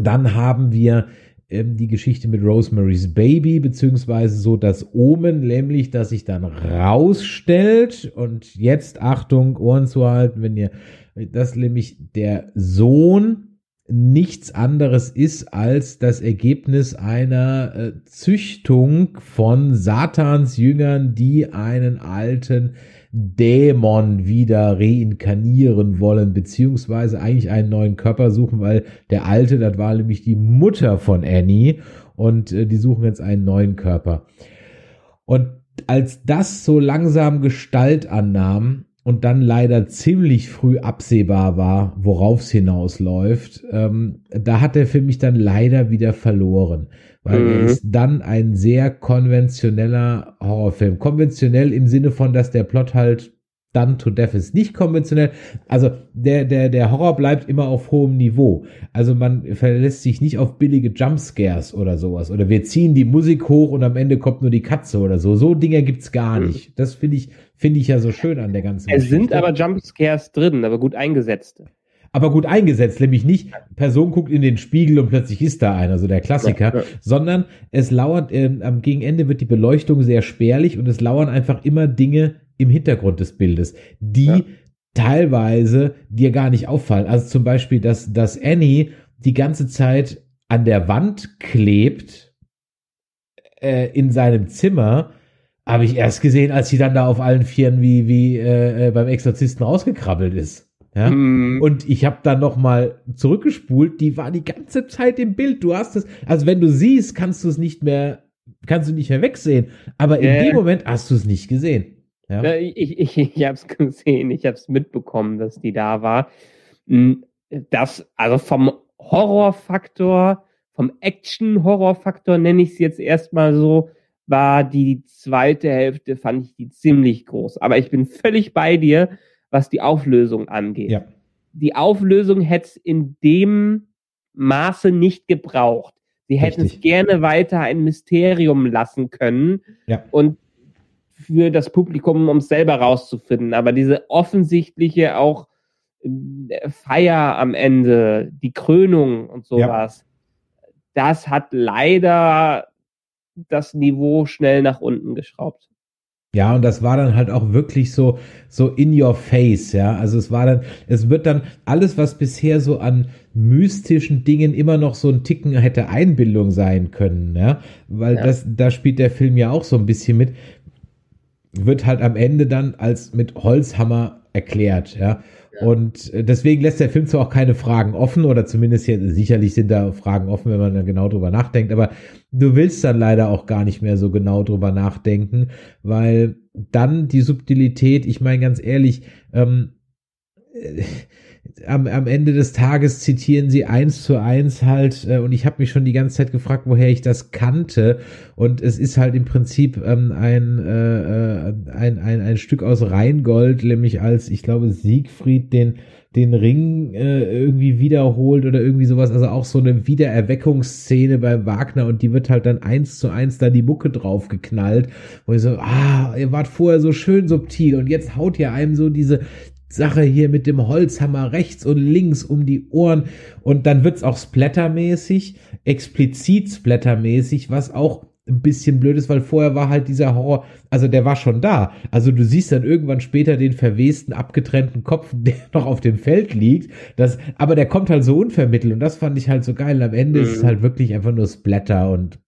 [SPEAKER 3] dann haben wir ähm, die Geschichte mit Rosemary's Baby, beziehungsweise so das Omen, nämlich, dass sich dann rausstellt. Und jetzt Achtung, Ohren zu halten, wenn ihr, das nämlich der Sohn nichts anderes ist als das Ergebnis einer äh, Züchtung von Satans Jüngern, die einen alten Dämon wieder reinkarnieren wollen, beziehungsweise eigentlich einen neuen Körper suchen, weil der alte, das war nämlich die Mutter von Annie und äh, die suchen jetzt einen neuen Körper. Und als das so langsam Gestalt annahm und dann leider ziemlich früh absehbar war, worauf es hinausläuft, ähm, da hat der Film mich dann leider wieder verloren weil mhm. er ist dann ein sehr konventioneller Horrorfilm. Konventionell im Sinne von, dass der Plot halt dann to death ist. Nicht konventionell. Also der, der, der Horror bleibt immer auf hohem Niveau. Also man verlässt sich nicht auf billige Jumpscares oder sowas. Oder wir ziehen die Musik hoch und am Ende kommt nur die Katze oder so. So Dinge gibt's gar mhm. nicht. Das finde ich, finde ich ja so schön an der ganzen
[SPEAKER 4] Es Geschichte. sind aber Jumpscares drin, aber gut eingesetzte
[SPEAKER 3] aber gut eingesetzt, nämlich nicht Person guckt in den Spiegel und plötzlich ist da einer, so der Klassiker, ja, ja. sondern es lauert, äh, am Gegenende wird die Beleuchtung sehr spärlich und es lauern einfach immer Dinge im Hintergrund des Bildes, die ja. teilweise dir gar nicht auffallen. Also zum Beispiel, dass, dass Annie die ganze Zeit an der Wand klebt äh, in seinem Zimmer, habe ich erst gesehen, als sie dann da auf allen Vieren wie, wie äh, äh beim Exorzisten rausgekrabbelt ist. Ja? Mm. Und ich habe dann noch mal zurückgespult, die war die ganze Zeit im Bild. Du hast es, also wenn du siehst, kannst du es nicht mehr, kannst du nicht mehr wegsehen. Aber in äh. dem Moment hast du es nicht gesehen.
[SPEAKER 4] Ja? ja ich, ich, ich habe es gesehen, ich habe es mitbekommen, dass die da war. Hm, das, also vom Horrorfaktor, vom Action-Horrorfaktor nenne ich es jetzt erstmal so, war die zweite Hälfte, fand ich die ziemlich groß. Aber ich bin völlig bei dir was die Auflösung angeht. Ja. Die Auflösung hätte es in dem Maße nicht gebraucht. Sie hätten es gerne weiter ein Mysterium lassen können.
[SPEAKER 3] Ja.
[SPEAKER 4] Und für das Publikum, um es selber rauszufinden. Aber diese offensichtliche auch äh, Feier am Ende, die Krönung und sowas, ja. das hat leider das Niveau schnell nach unten geschraubt.
[SPEAKER 3] Ja, und das war dann halt auch wirklich so, so in your face, ja. Also es war dann, es wird dann alles, was bisher so an mystischen Dingen immer noch so ein Ticken hätte Einbildung sein können, ja. Weil ja. das, da spielt der Film ja auch so ein bisschen mit, wird halt am Ende dann als mit Holzhammer erklärt, ja. Und äh, deswegen lässt der Film zwar auch keine Fragen offen, oder zumindest hier, sicherlich sind da Fragen offen, wenn man dann genau drüber nachdenkt, aber du willst dann leider auch gar nicht mehr so genau drüber nachdenken, weil dann die Subtilität, ich meine ganz ehrlich, ähm, äh, am, am Ende des Tages zitieren sie eins zu eins halt, äh, und ich habe mich schon die ganze Zeit gefragt, woher ich das kannte. Und es ist halt im Prinzip ähm, ein, äh, äh, ein, ein, ein Stück aus Rheingold, nämlich als, ich glaube, Siegfried den den Ring äh, irgendwie wiederholt oder irgendwie sowas, also auch so eine Wiedererweckungsszene bei Wagner und die wird halt dann eins zu eins da die Mucke drauf geknallt, wo ich so, ah, ihr wart vorher so schön subtil und jetzt haut ihr einem so diese, Sache hier mit dem Holzhammer rechts und links um die Ohren und dann wird's auch splattermäßig, explizit splattermäßig, was auch ein bisschen blöd ist, weil vorher war halt dieser Horror, also der war schon da. Also du siehst dann irgendwann später den verwesten, abgetrennten Kopf, der noch auf dem Feld liegt. Das, aber der kommt halt so unvermittelt und das fand ich halt so geil. Am Ende mhm. ist es mhm. halt wirklich einfach nur Splatter und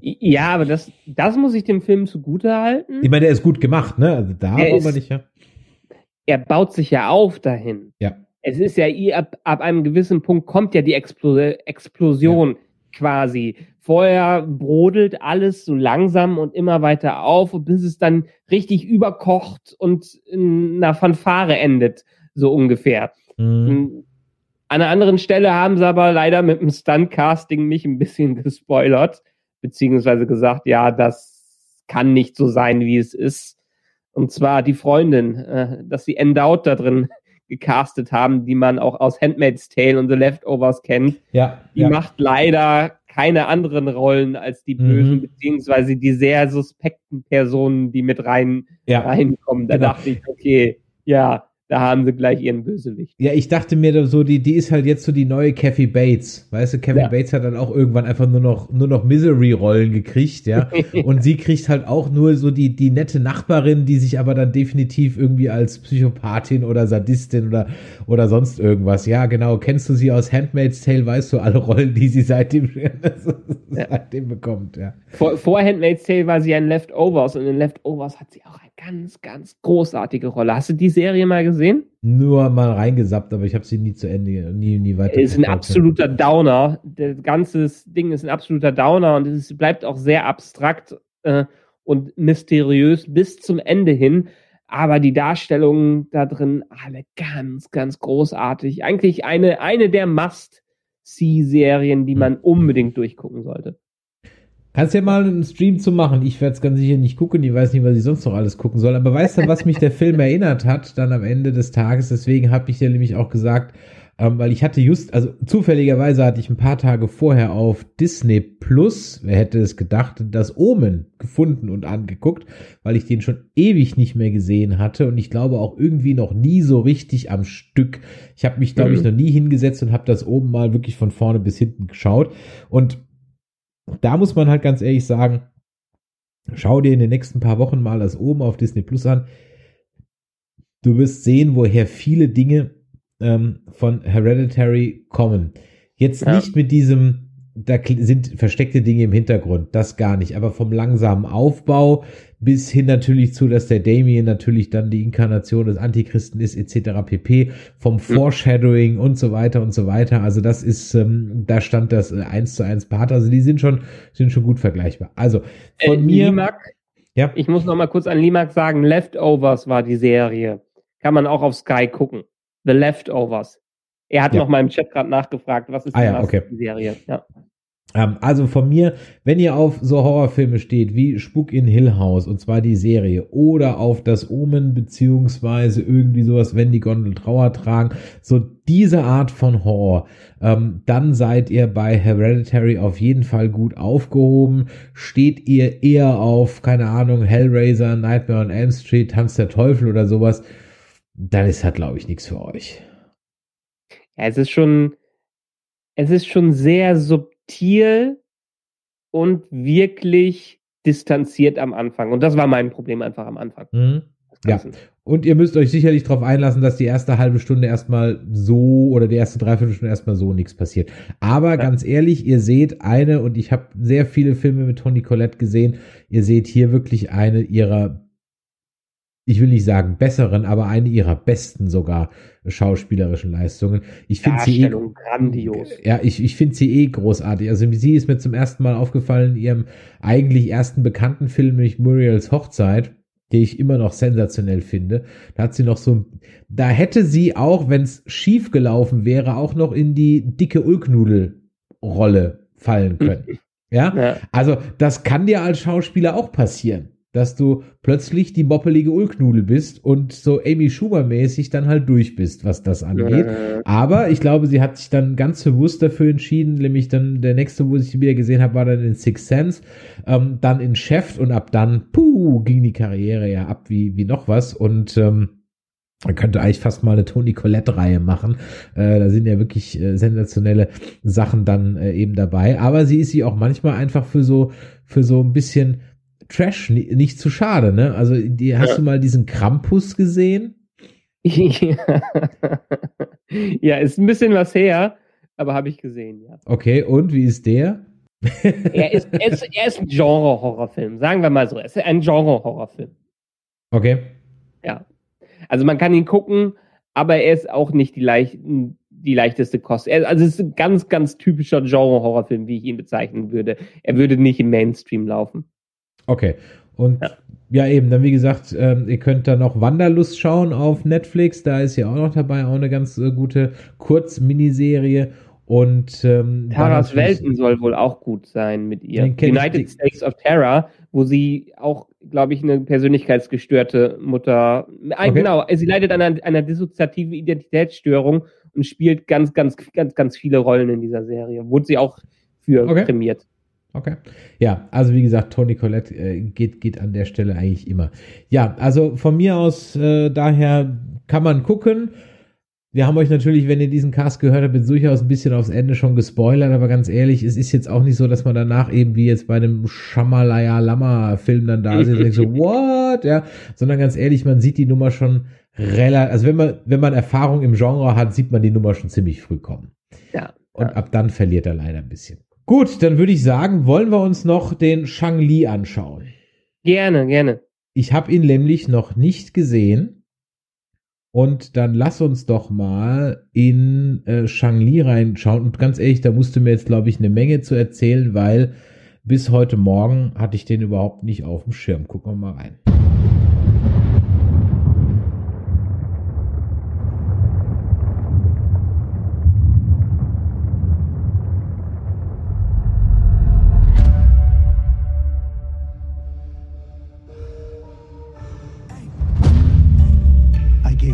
[SPEAKER 4] ja, aber das, das muss ich dem Film zugute halten.
[SPEAKER 3] Ich meine, der ist gut gemacht, ne? Also da war man nicht, ja
[SPEAKER 4] er baut sich ja auf dahin.
[SPEAKER 3] Ja.
[SPEAKER 4] Es ist ja, ab, ab einem gewissen Punkt kommt ja die Explo Explosion ja. quasi. Vorher brodelt alles so langsam und immer weiter auf, bis es dann richtig überkocht und in einer Fanfare endet, so ungefähr. Mhm. An einer anderen Stelle haben sie aber leider mit dem Stunt-Casting mich ein bisschen gespoilert, beziehungsweise gesagt, ja, das kann nicht so sein, wie es ist. Und zwar die Freundin, äh, dass sie Endowed da drin gecastet haben, die man auch aus Handmaid's Tale und The Leftovers kennt.
[SPEAKER 3] Ja.
[SPEAKER 4] Die
[SPEAKER 3] ja.
[SPEAKER 4] macht leider keine anderen Rollen als die Bösen, mhm. beziehungsweise die sehr suspekten Personen, die mit rein ja. reinkommen. Da genau. dachte ich, okay, ja, da haben sie gleich ihren Bösewicht.
[SPEAKER 3] Ja, ich dachte mir so, die, die ist halt jetzt so die neue Kathy Bates. Weißt du, Kathy ja. Bates hat dann auch irgendwann einfach nur noch, nur noch Misery-Rollen gekriegt, ja. Und sie kriegt halt auch nur so die, die nette Nachbarin, die sich aber dann definitiv irgendwie als Psychopathin oder Sadistin oder, oder sonst irgendwas. Ja, genau. Kennst du sie aus Handmaid's Tale? Weißt du alle Rollen, die sie seitdem, seitdem bekommt, ja.
[SPEAKER 4] Vor, vor Handmaid's Tale war sie ein Leftovers und in Leftovers hat sie auch ein ganz, ganz großartige Rolle. Hast du die Serie mal gesehen?
[SPEAKER 3] Nur mal reingesappt, aber ich habe sie nie zu Ende, nie, nie weiter.
[SPEAKER 4] Ist ein absoluter Downer. Das ganze Ding ist ein absoluter Downer und es bleibt auch sehr abstrakt äh, und mysteriös bis zum Ende hin. Aber die Darstellungen da drin, alle ganz, ganz großartig. Eigentlich eine, eine der Must-See-Serien, die man hm. unbedingt durchgucken sollte.
[SPEAKER 3] Kannst ja mal einen Stream zu machen. Ich werde es ganz sicher nicht gucken. Ich weiß nicht, was ich sonst noch alles gucken soll. Aber weißt du, was mich der Film erinnert hat, dann am Ende des Tages? Deswegen habe ich ja nämlich auch gesagt, ähm, weil ich hatte just, also zufälligerweise hatte ich ein paar Tage vorher auf Disney Plus, wer hätte es gedacht, das Omen gefunden und angeguckt, weil ich den schon ewig nicht mehr gesehen hatte und ich glaube auch irgendwie noch nie so richtig am Stück. Ich habe mich, glaube ich, mhm. noch nie hingesetzt und habe das Omen mal wirklich von vorne bis hinten geschaut und da muss man halt ganz ehrlich sagen, schau dir in den nächsten paar Wochen mal das oben auf Disney Plus an. Du wirst sehen, woher viele Dinge ähm, von Hereditary kommen. Jetzt ja. nicht mit diesem da sind versteckte Dinge im Hintergrund, das gar nicht. Aber vom langsamen Aufbau bis hin natürlich zu, dass der Damien natürlich dann die Inkarnation des Antichristen ist, etc. pp. Vom Foreshadowing und so weiter und so weiter. Also das ist, ähm, da stand das äh, eins zu eins Part. Also die sind schon, sind schon gut vergleichbar. Also von äh, mir.
[SPEAKER 4] Limak, ja. Ich muss noch mal kurz an Limak sagen, Leftovers war die Serie. Kann man auch auf Sky gucken. The Leftovers. Er hat ja. noch mal im Chat gerade nachgefragt, was ist
[SPEAKER 3] ah, ja, okay.
[SPEAKER 4] die Serie? Ja.
[SPEAKER 3] Ähm, also von mir, wenn ihr auf so Horrorfilme steht wie Spuk in Hill House und zwar die Serie oder auf das Omen beziehungsweise irgendwie sowas, wenn die Gondel Trauer tragen, so diese Art von Horror, ähm, dann seid ihr bei Hereditary auf jeden Fall gut aufgehoben. Steht ihr eher auf, keine Ahnung, Hellraiser, Nightmare on Elm Street, Tanz der Teufel oder sowas, dann ist halt, glaube ich, nichts für euch.
[SPEAKER 4] Ja, es ist schon, es ist schon sehr subtil und wirklich distanziert am Anfang. Und das war mein Problem einfach am Anfang.
[SPEAKER 3] Mhm. Ja. Und ihr müsst euch sicherlich darauf einlassen, dass die erste halbe Stunde erstmal so oder die erste Dreiviertelstunde erstmal so nichts passiert. Aber ja. ganz ehrlich, ihr seht eine, und ich habe sehr viele Filme mit Toni Collette gesehen, ihr seht hier wirklich eine ihrer ich will nicht sagen besseren, aber eine ihrer besten sogar schauspielerischen Leistungen. Ich finde sie eh,
[SPEAKER 4] grandios.
[SPEAKER 3] Ja, ich, ich finde sie eh großartig. Also sie ist mir zum ersten Mal aufgefallen in ihrem eigentlich ersten bekannten Film, nämlich Muriels Hochzeit, den ich immer noch sensationell finde. Da hat sie noch so, da hätte sie auch, wenn es schief gelaufen wäre, auch noch in die dicke Ulknudel-Rolle fallen können. ja? ja, also das kann dir als Schauspieler auch passieren dass du plötzlich die moppelige Ulknudel bist und so Amy Schumer-mäßig dann halt durch bist, was das angeht. Aber ich glaube, sie hat sich dann ganz bewusst dafür entschieden, nämlich dann der nächste, wo ich sie wieder gesehen habe, war dann in Six Sense, ähm, dann in Chef und ab dann, puh, ging die Karriere ja ab wie, wie noch was und ähm, man könnte eigentlich fast mal eine Toni Collette-Reihe machen. Äh, da sind ja wirklich äh, sensationelle Sachen dann äh, eben dabei. Aber sie ist sie auch manchmal einfach für so, für so ein bisschen Trash nicht zu schade, ne? Also, die, hast ja. du mal diesen Krampus gesehen?
[SPEAKER 4] ja, ist ein bisschen was her, aber habe ich gesehen, ja.
[SPEAKER 3] Okay, und wie ist der?
[SPEAKER 4] er, ist, er, ist, er ist ein Genre-Horrorfilm, sagen wir mal so. Er ist ein Genre-Horrorfilm.
[SPEAKER 3] Okay.
[SPEAKER 4] Ja. Also man kann ihn gucken, aber er ist auch nicht die, leicht, die leichteste Kost. Er, also es ist ein ganz, ganz typischer Genre-Horrorfilm, wie ich ihn bezeichnen würde. Er würde nicht im Mainstream laufen.
[SPEAKER 3] Okay. Und ja. ja, eben, dann wie gesagt, ähm, ihr könnt da noch Wanderlust schauen auf Netflix. Da ist ja auch noch dabei, auch eine ganz äh, gute Kurz-Miniserie. Und ähm,
[SPEAKER 4] Taras Welten soll wohl auch gut sein mit ihr. United States of Terror, wo sie auch, glaube ich, eine persönlichkeitsgestörte Mutter. Okay. Genau, sie leidet an einer, einer dissoziativen Identitätsstörung und spielt ganz, ganz, ganz, ganz viele Rollen in dieser Serie. Wurde sie auch für okay. prämiert.
[SPEAKER 3] Okay. Ja, also wie gesagt, Tony Collette äh, geht, geht an der Stelle eigentlich immer. Ja, also von mir aus, äh, daher kann man gucken. Wir haben euch natürlich, wenn ihr diesen Cast gehört habt, durchaus ein bisschen aufs Ende schon gespoilert, aber ganz ehrlich, es ist jetzt auch nicht so, dass man danach eben wie jetzt bei einem Shamalaya Lama Film dann da sitzt und denkt so, what? Ja, sondern ganz ehrlich, man sieht die Nummer schon relativ, also wenn man, wenn man Erfahrung im Genre hat, sieht man die Nummer schon ziemlich früh kommen.
[SPEAKER 4] Ja.
[SPEAKER 3] Und ab dann verliert er leider ein bisschen. Gut, dann würde ich sagen, wollen wir uns noch den Shang-Li anschauen.
[SPEAKER 4] Gerne, gerne.
[SPEAKER 3] Ich habe ihn nämlich noch nicht gesehen. Und dann lass uns doch mal in äh, Shang-Li reinschauen. Und ganz ehrlich, da musst du mir jetzt, glaube ich, eine Menge zu erzählen, weil bis heute Morgen hatte ich den überhaupt nicht auf dem Schirm. Gucken wir mal rein.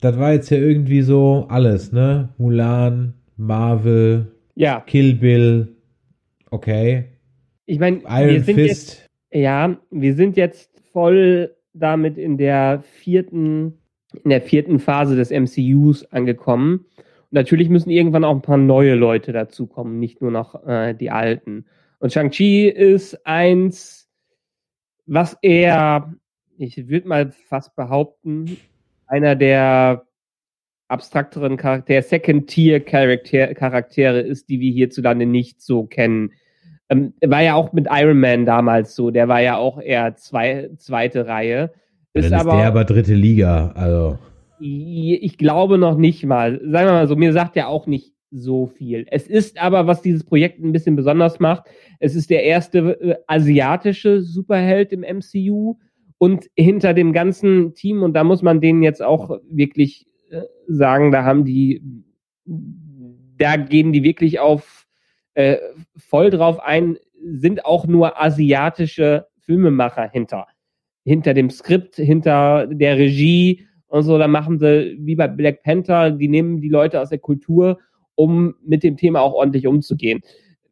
[SPEAKER 3] das war jetzt ja irgendwie so alles, ne? Mulan, Marvel,
[SPEAKER 4] Ja,
[SPEAKER 3] Kill Bill, okay.
[SPEAKER 4] ich meine,
[SPEAKER 3] Iron
[SPEAKER 4] wir sind jetzt
[SPEAKER 3] Fist.
[SPEAKER 4] Ja, wir sind jetzt voll damit in der vierten, in der vierten Phase des MCUs angekommen. Und natürlich müssen irgendwann auch ein paar neue Leute dazukommen, nicht nur noch äh, die alten. Und Shang-Chi ist eins, was er, ich würde mal fast behaupten, einer der abstrakteren Charaktere, Second-Tier-Charaktere Charaktere ist, die wir hierzulande nicht so kennen. Ähm, war ja auch mit Iron Man damals so, der war ja auch eher zwei, zweite Reihe.
[SPEAKER 3] Dann
[SPEAKER 4] Ist
[SPEAKER 3] ist
[SPEAKER 4] aber,
[SPEAKER 3] der aber dritte Liga, also.
[SPEAKER 4] ich glaube noch nicht mal. Sagen wir mal so, mir sagt er auch nicht so viel. Es ist aber, was dieses Projekt ein bisschen besonders macht, es ist der erste äh, asiatische Superheld im MCU und hinter dem ganzen Team, und da muss man denen jetzt auch wirklich äh, sagen, da haben die, da gehen die wirklich auf äh, voll drauf ein, sind auch nur asiatische Filmemacher hinter. Hinter dem Skript, hinter der Regie und so, da machen sie wie bei Black Panther, die nehmen die Leute aus der Kultur, um mit dem Thema auch ordentlich umzugehen.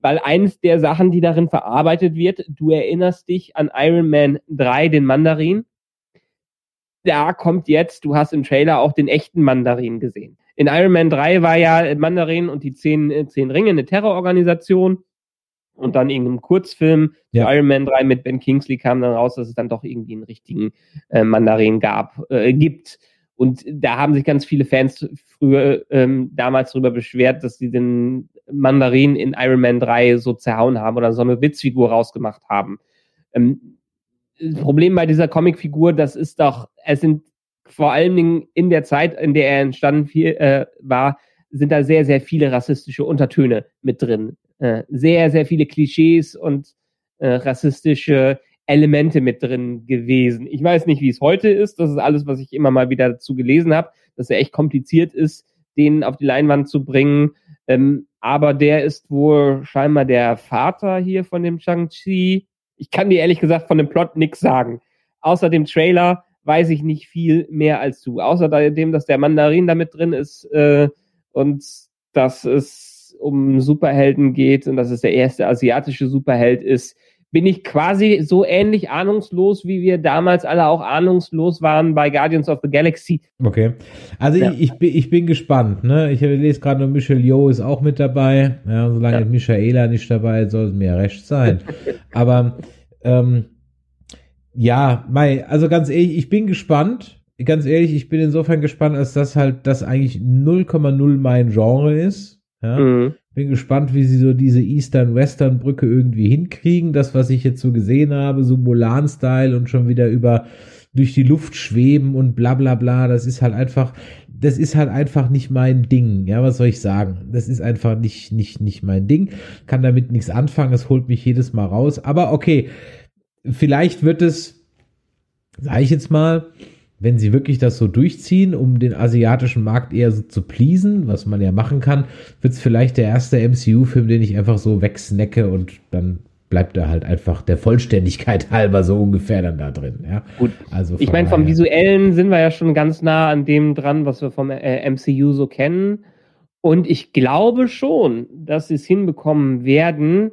[SPEAKER 4] Weil eines der Sachen, die darin verarbeitet wird, du erinnerst dich an Iron Man 3, den Mandarin. Da kommt jetzt, du hast im Trailer auch den echten Mandarin gesehen. In Iron Man 3 war ja Mandarin und die zehn, äh, zehn Ringe eine Terrororganisation. Und dann irgendeinem Kurzfilm
[SPEAKER 3] Ja.
[SPEAKER 4] zu Iron Man 3 mit Ben Kingsley kam dann raus, dass es dann doch irgendwie einen richtigen äh, Mandarin gab, äh, gibt. Und da haben sich ganz viele Fans früher ähm, damals darüber beschwert, dass sie den Mandarin in Iron Man 3 so zerhauen haben oder so eine Witzfigur rausgemacht haben. Ähm, das Problem bei dieser Comicfigur, das ist doch, es sind vor allen Dingen in der Zeit, in der er entstanden viel, äh, war, sind da sehr, sehr viele rassistische Untertöne mit drin. Äh, sehr, sehr viele Klischees und äh, rassistische Elemente mit drin gewesen. Ich weiß nicht, wie es heute ist. Das ist alles, was ich immer mal wieder dazu gelesen habe, dass er echt kompliziert ist, den auf die Leinwand zu bringen. Ähm, aber der ist wohl scheinbar der Vater hier von dem Shang-Chi. Ich kann dir ehrlich gesagt von dem Plot nichts sagen. Außer dem Trailer weiß ich nicht viel mehr als du. Außer dem, dass der Mandarin da mit drin ist äh, und dass es um Superhelden geht und dass es der erste asiatische Superheld ist, bin ich quasi so ähnlich ahnungslos, wie wir damals alle auch ahnungslos waren bei Guardians of the Galaxy.
[SPEAKER 3] Okay. Also
[SPEAKER 4] Ja.
[SPEAKER 3] ich, ich, bin, ich bin gespannt, ne? Ich lese gerade noch, Michelle Yeoh ist auch mit dabei. Ja, solange
[SPEAKER 4] Ja.
[SPEAKER 3] Michaela nicht dabei ist, soll es mir recht sein. Aber ähm, ja, Mai, also ganz ehrlich, ich bin gespannt. Ganz ehrlich, ich bin insofern gespannt, als das halt das eigentlich 0,0 mein Genre ist. Ja.
[SPEAKER 4] Mhm.
[SPEAKER 3] Bin gespannt, wie sie so diese Eastern-Western-Brücke irgendwie hinkriegen. Das, was ich jetzt so gesehen habe, so Mulan-Style und schon wieder über durch die Luft schweben und bla bla bla, das ist halt einfach, das ist halt einfach nicht mein Ding. Ja, was soll ich sagen? Das ist einfach nicht, nicht, nicht mein Ding. Kann damit nichts anfangen, es holt mich jedes Mal raus. Aber okay, vielleicht wird es, sage ich jetzt mal, wenn sie wirklich das so durchziehen, um den asiatischen Markt eher so zu pleasen, was man ja machen kann, wird es vielleicht der erste MCU-Film, den ich einfach so wegsnacke und dann bleibt er halt einfach der Vollständigkeit halber so ungefähr dann da drin. Ja?
[SPEAKER 4] Gut.
[SPEAKER 3] Also
[SPEAKER 4] Ich meine, vom Visuellen sind wir ja schon ganz nah an dem dran, was wir vom äh, MCU so kennen. Und ich glaube schon, dass sie es hinbekommen werden,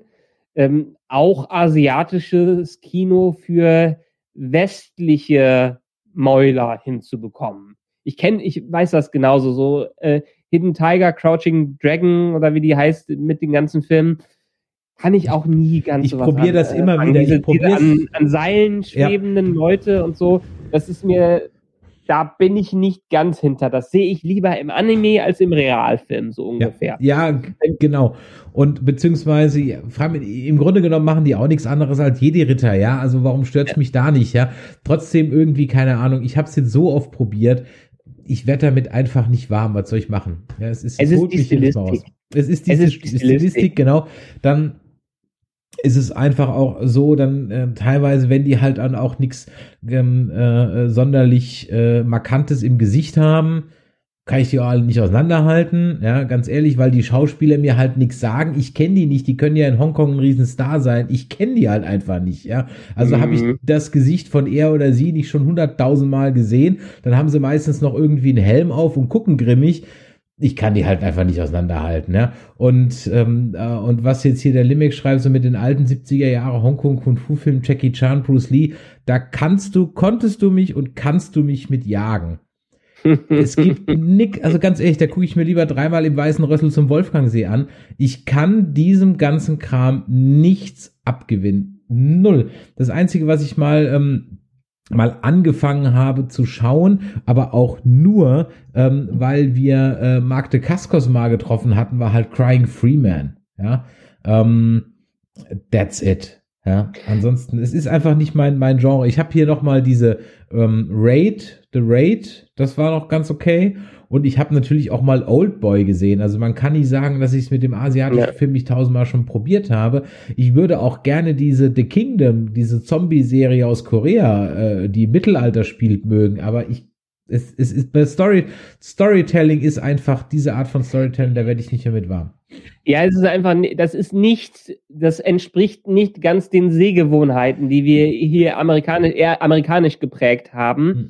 [SPEAKER 4] ähm, auch asiatisches Kino für westliche Mäuler hinzubekommen. Ich kenne, ich weiß das genauso, so äh, Hidden Tiger, Crouching Dragon oder wie die heißt mit den ganzen Filmen, kann ich auch nie ganz
[SPEAKER 3] Ich
[SPEAKER 4] sowas
[SPEAKER 3] probier
[SPEAKER 4] an-
[SPEAKER 3] das
[SPEAKER 4] äh,
[SPEAKER 3] immer
[SPEAKER 4] an
[SPEAKER 3] wieder. Ich
[SPEAKER 4] Diese, diese
[SPEAKER 3] probier's-
[SPEAKER 4] an, an Seilen schwebenden Leute und so, das ist mir, da bin ich nicht ganz hinter. Das sehe ich lieber im Anime als im Realfilm, so ungefähr.
[SPEAKER 3] Ja, g- genau. Und beziehungsweise, ja, im Grunde genommen machen die auch nichts anderes als Jedi-Ritter, ja. Also warum stört's mich da nicht, ja? Trotzdem irgendwie, keine Ahnung, ich habe es jetzt so oft probiert, ich werde damit einfach nicht warm. Was soll ich machen? Ja, es ist,
[SPEAKER 4] Es ist die Stilistik.
[SPEAKER 3] Es ist die,
[SPEAKER 4] Es ist die
[SPEAKER 3] Stilistik,
[SPEAKER 4] Stilistik.
[SPEAKER 3] genau. Dann ist es einfach auch so, dann äh, teilweise, wenn die halt dann auch nichts ähm, äh, sonderlich äh, Markantes im Gesicht haben, kann ich die auch alle nicht auseinanderhalten, ja, ganz ehrlich, weil die Schauspieler mir halt nichts sagen. Ich kenne die nicht, die können ja in Hongkong ein Riesenstar sein. Ich kenne die halt einfach nicht, ja. Also
[SPEAKER 4] Mhm.
[SPEAKER 3] habe ich das Gesicht von er oder sie nicht schon hunderttausendmal gesehen. Dann haben sie meistens noch irgendwie einen Helm auf und gucken grimmig. Ich kann die halt einfach nicht auseinanderhalten, ja. Und, ähm, äh, und was jetzt hier der Limerick schreibt, so mit den alten 70er Jahre Hongkong Kung Fu Film, Jackie Chan, Bruce Lee, da kannst du, konntest du mich und kannst du mich mit jagen. Es gibt nick, also ganz ehrlich, da gucke ich mir lieber dreimal im Weißen Rössel zum Wolfgangsee an. Ich kann diesem ganzen Kram nichts abgewinnen. Null. Das Einzige, was ich mal, ähm, mal angefangen habe zu schauen, aber auch nur, ähm, weil wir äh, Mark de Cascos mal getroffen hatten, war halt Crying Freeman. Ja, ähm, that's it. Ja, ansonsten, es ist einfach nicht mein, mein Genre. Ich habe hier noch mal diese ähm, Raid, The Raid, das war noch ganz okay. Und ich habe natürlich auch mal Oldboy gesehen. Also man kann nicht sagen, dass ich es mit dem asiatischen
[SPEAKER 4] Ja.
[SPEAKER 3] Film nicht tausendmal schon probiert habe. Ich würde auch gerne diese The Kingdom, diese Zombie-Serie aus Korea, äh, die im Mittelalter spielt, mögen. Aber ich, es, es ist bei Story, Storytelling ist einfach diese Art von Storytelling, da werde ich nicht mehr mit warm.
[SPEAKER 4] Ja, es ist einfach, das ist nicht, das entspricht nicht ganz den Sehgewohnheiten, die wir hier amerikanisch, eher amerikanisch geprägt haben. Mm,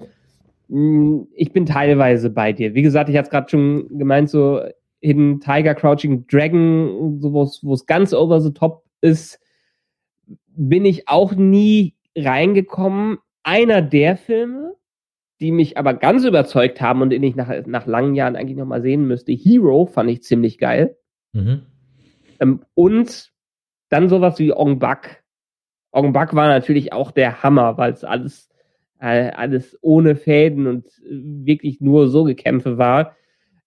[SPEAKER 4] Ich bin teilweise bei dir. Wie gesagt, ich hatte es gerade schon gemeint, so Hidden Tiger, Crouching Dragon, so wo es- wo es ganz over the top ist, bin ich auch nie reingekommen. Einer der Filme, die mich aber ganz überzeugt haben und den ich nach, nach langen Jahren eigentlich nochmal sehen müsste, Hero fand ich ziemlich geil.
[SPEAKER 3] Mhm.
[SPEAKER 4] Ähm, und dann sowas wie Ong Bak. Ong Bak war natürlich auch der Hammer, weil es alles, alles ohne Fäden und äh, wirklich nur so Gekämpfe war.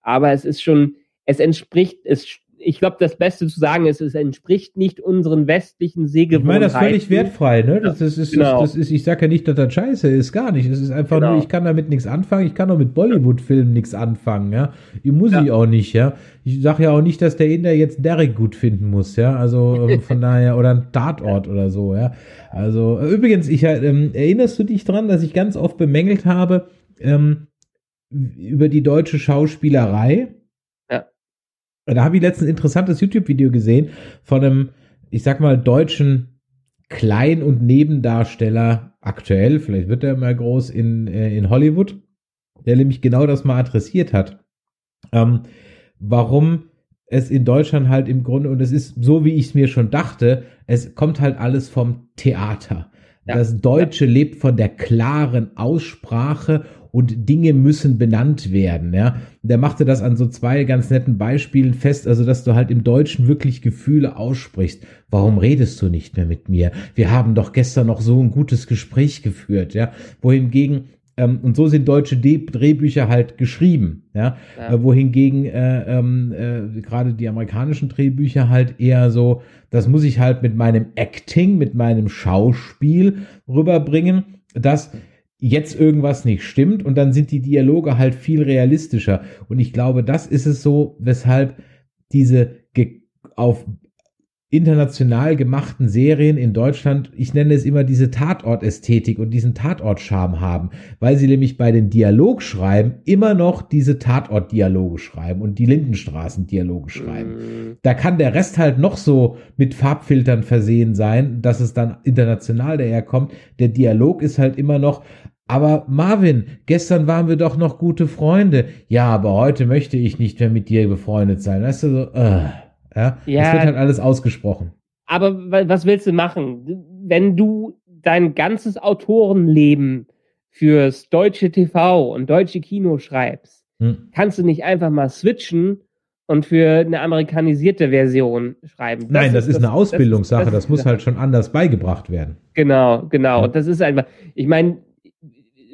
[SPEAKER 4] Aber es ist schon, es entspricht, es, ich glaube, das Beste zu sagen ist, es entspricht nicht unseren westlichen
[SPEAKER 3] Ich
[SPEAKER 4] Sehgewohnheiten.
[SPEAKER 3] meine, das völlig wertfrei, ne? Das, das ist,
[SPEAKER 4] Genau.
[SPEAKER 3] das, das ist, ich sage ja nicht, dass das scheiße ist, gar nicht. Es ist einfach
[SPEAKER 4] Genau.
[SPEAKER 3] nur, ich kann damit nichts anfangen, ich kann auch mit Bollywood-Filmen nichts anfangen, ja. Ich muss ich auch nicht, ja. Ich sage ja auch nicht, dass der Inder jetzt Derek gut finden muss, ja. Also ähm, von daher, oder ein Tatort oder so, ja. Also, übrigens, ich ähm, erinnerst du dich dran, dass ich ganz oft bemängelt habe, ähm, über die deutsche Schauspielerei?
[SPEAKER 4] Ja.
[SPEAKER 3] Da habe ich letztens ein interessantes YouTube-Video gesehen von einem, ich sag mal, deutschen Klein- und Nebendarsteller aktuell, vielleicht wird er mal groß in, äh, in Hollywood, der nämlich genau das mal adressiert hat. Ähm, warum es in Deutschland halt im Grunde, und es ist so, wie ich es mir schon dachte, es kommt halt alles vom Theater.
[SPEAKER 4] Ja.
[SPEAKER 3] Das Deutsche lebt von der klaren Aussprache und Dinge müssen benannt werden, ja. Der machte das an so zwei ganz netten Beispielen fest, also dass du halt im Deutschen wirklich Gefühle aussprichst. Warum redest du nicht mehr mit mir? Wir haben doch gestern noch so ein gutes Gespräch geführt, ja. Wohingegen ähm, und so sind deutsche D Drehbücher halt geschrieben, ja.
[SPEAKER 4] Ja.
[SPEAKER 3] Äh, wohingegen äh, ähm, äh, gerade die amerikanischen Drehbücher halt eher so, das muss ich halt mit meinem Acting, mit meinem Schauspiel rüberbringen, dass jetzt irgendwas nicht stimmt und dann sind die Dialoge halt viel realistischer. Und ich glaube, das ist es so, weshalb diese auf international gemachten Serien in Deutschland, ich nenne es immer diese Tatortästhetik und diesen Tatortscharme haben, weil sie nämlich bei den Dialogschreiben immer noch diese Tatortdialoge schreiben und die Lindenstraßen-Dialoge schreiben.
[SPEAKER 4] Mm,
[SPEAKER 3] Da kann der Rest halt noch so mit Farbfiltern versehen sein, dass es dann international daherkommt. Der Dialog ist halt immer noch, aber Marvin, gestern waren wir doch noch gute Freunde. Ja, aber heute möchte ich nicht mehr mit dir befreundet sein. Weißt du, so, äh, ja,
[SPEAKER 4] Ja.
[SPEAKER 3] es wird halt alles ausgesprochen.
[SPEAKER 4] Aber wa- was willst du machen? Wenn du dein ganzes Autorenleben fürs deutsche TV und deutsche Kino schreibst,
[SPEAKER 3] Hm.
[SPEAKER 4] kannst du nicht einfach mal switchen und für eine amerikanisierte Version schreiben.
[SPEAKER 3] Nein, das, ist eine Ausbildungssache, das,
[SPEAKER 4] das ist-
[SPEAKER 3] muss halt schon anders beigebracht werden.
[SPEAKER 4] Genau, genau.
[SPEAKER 3] Ja.
[SPEAKER 4] Und das ist einfach, ich meine,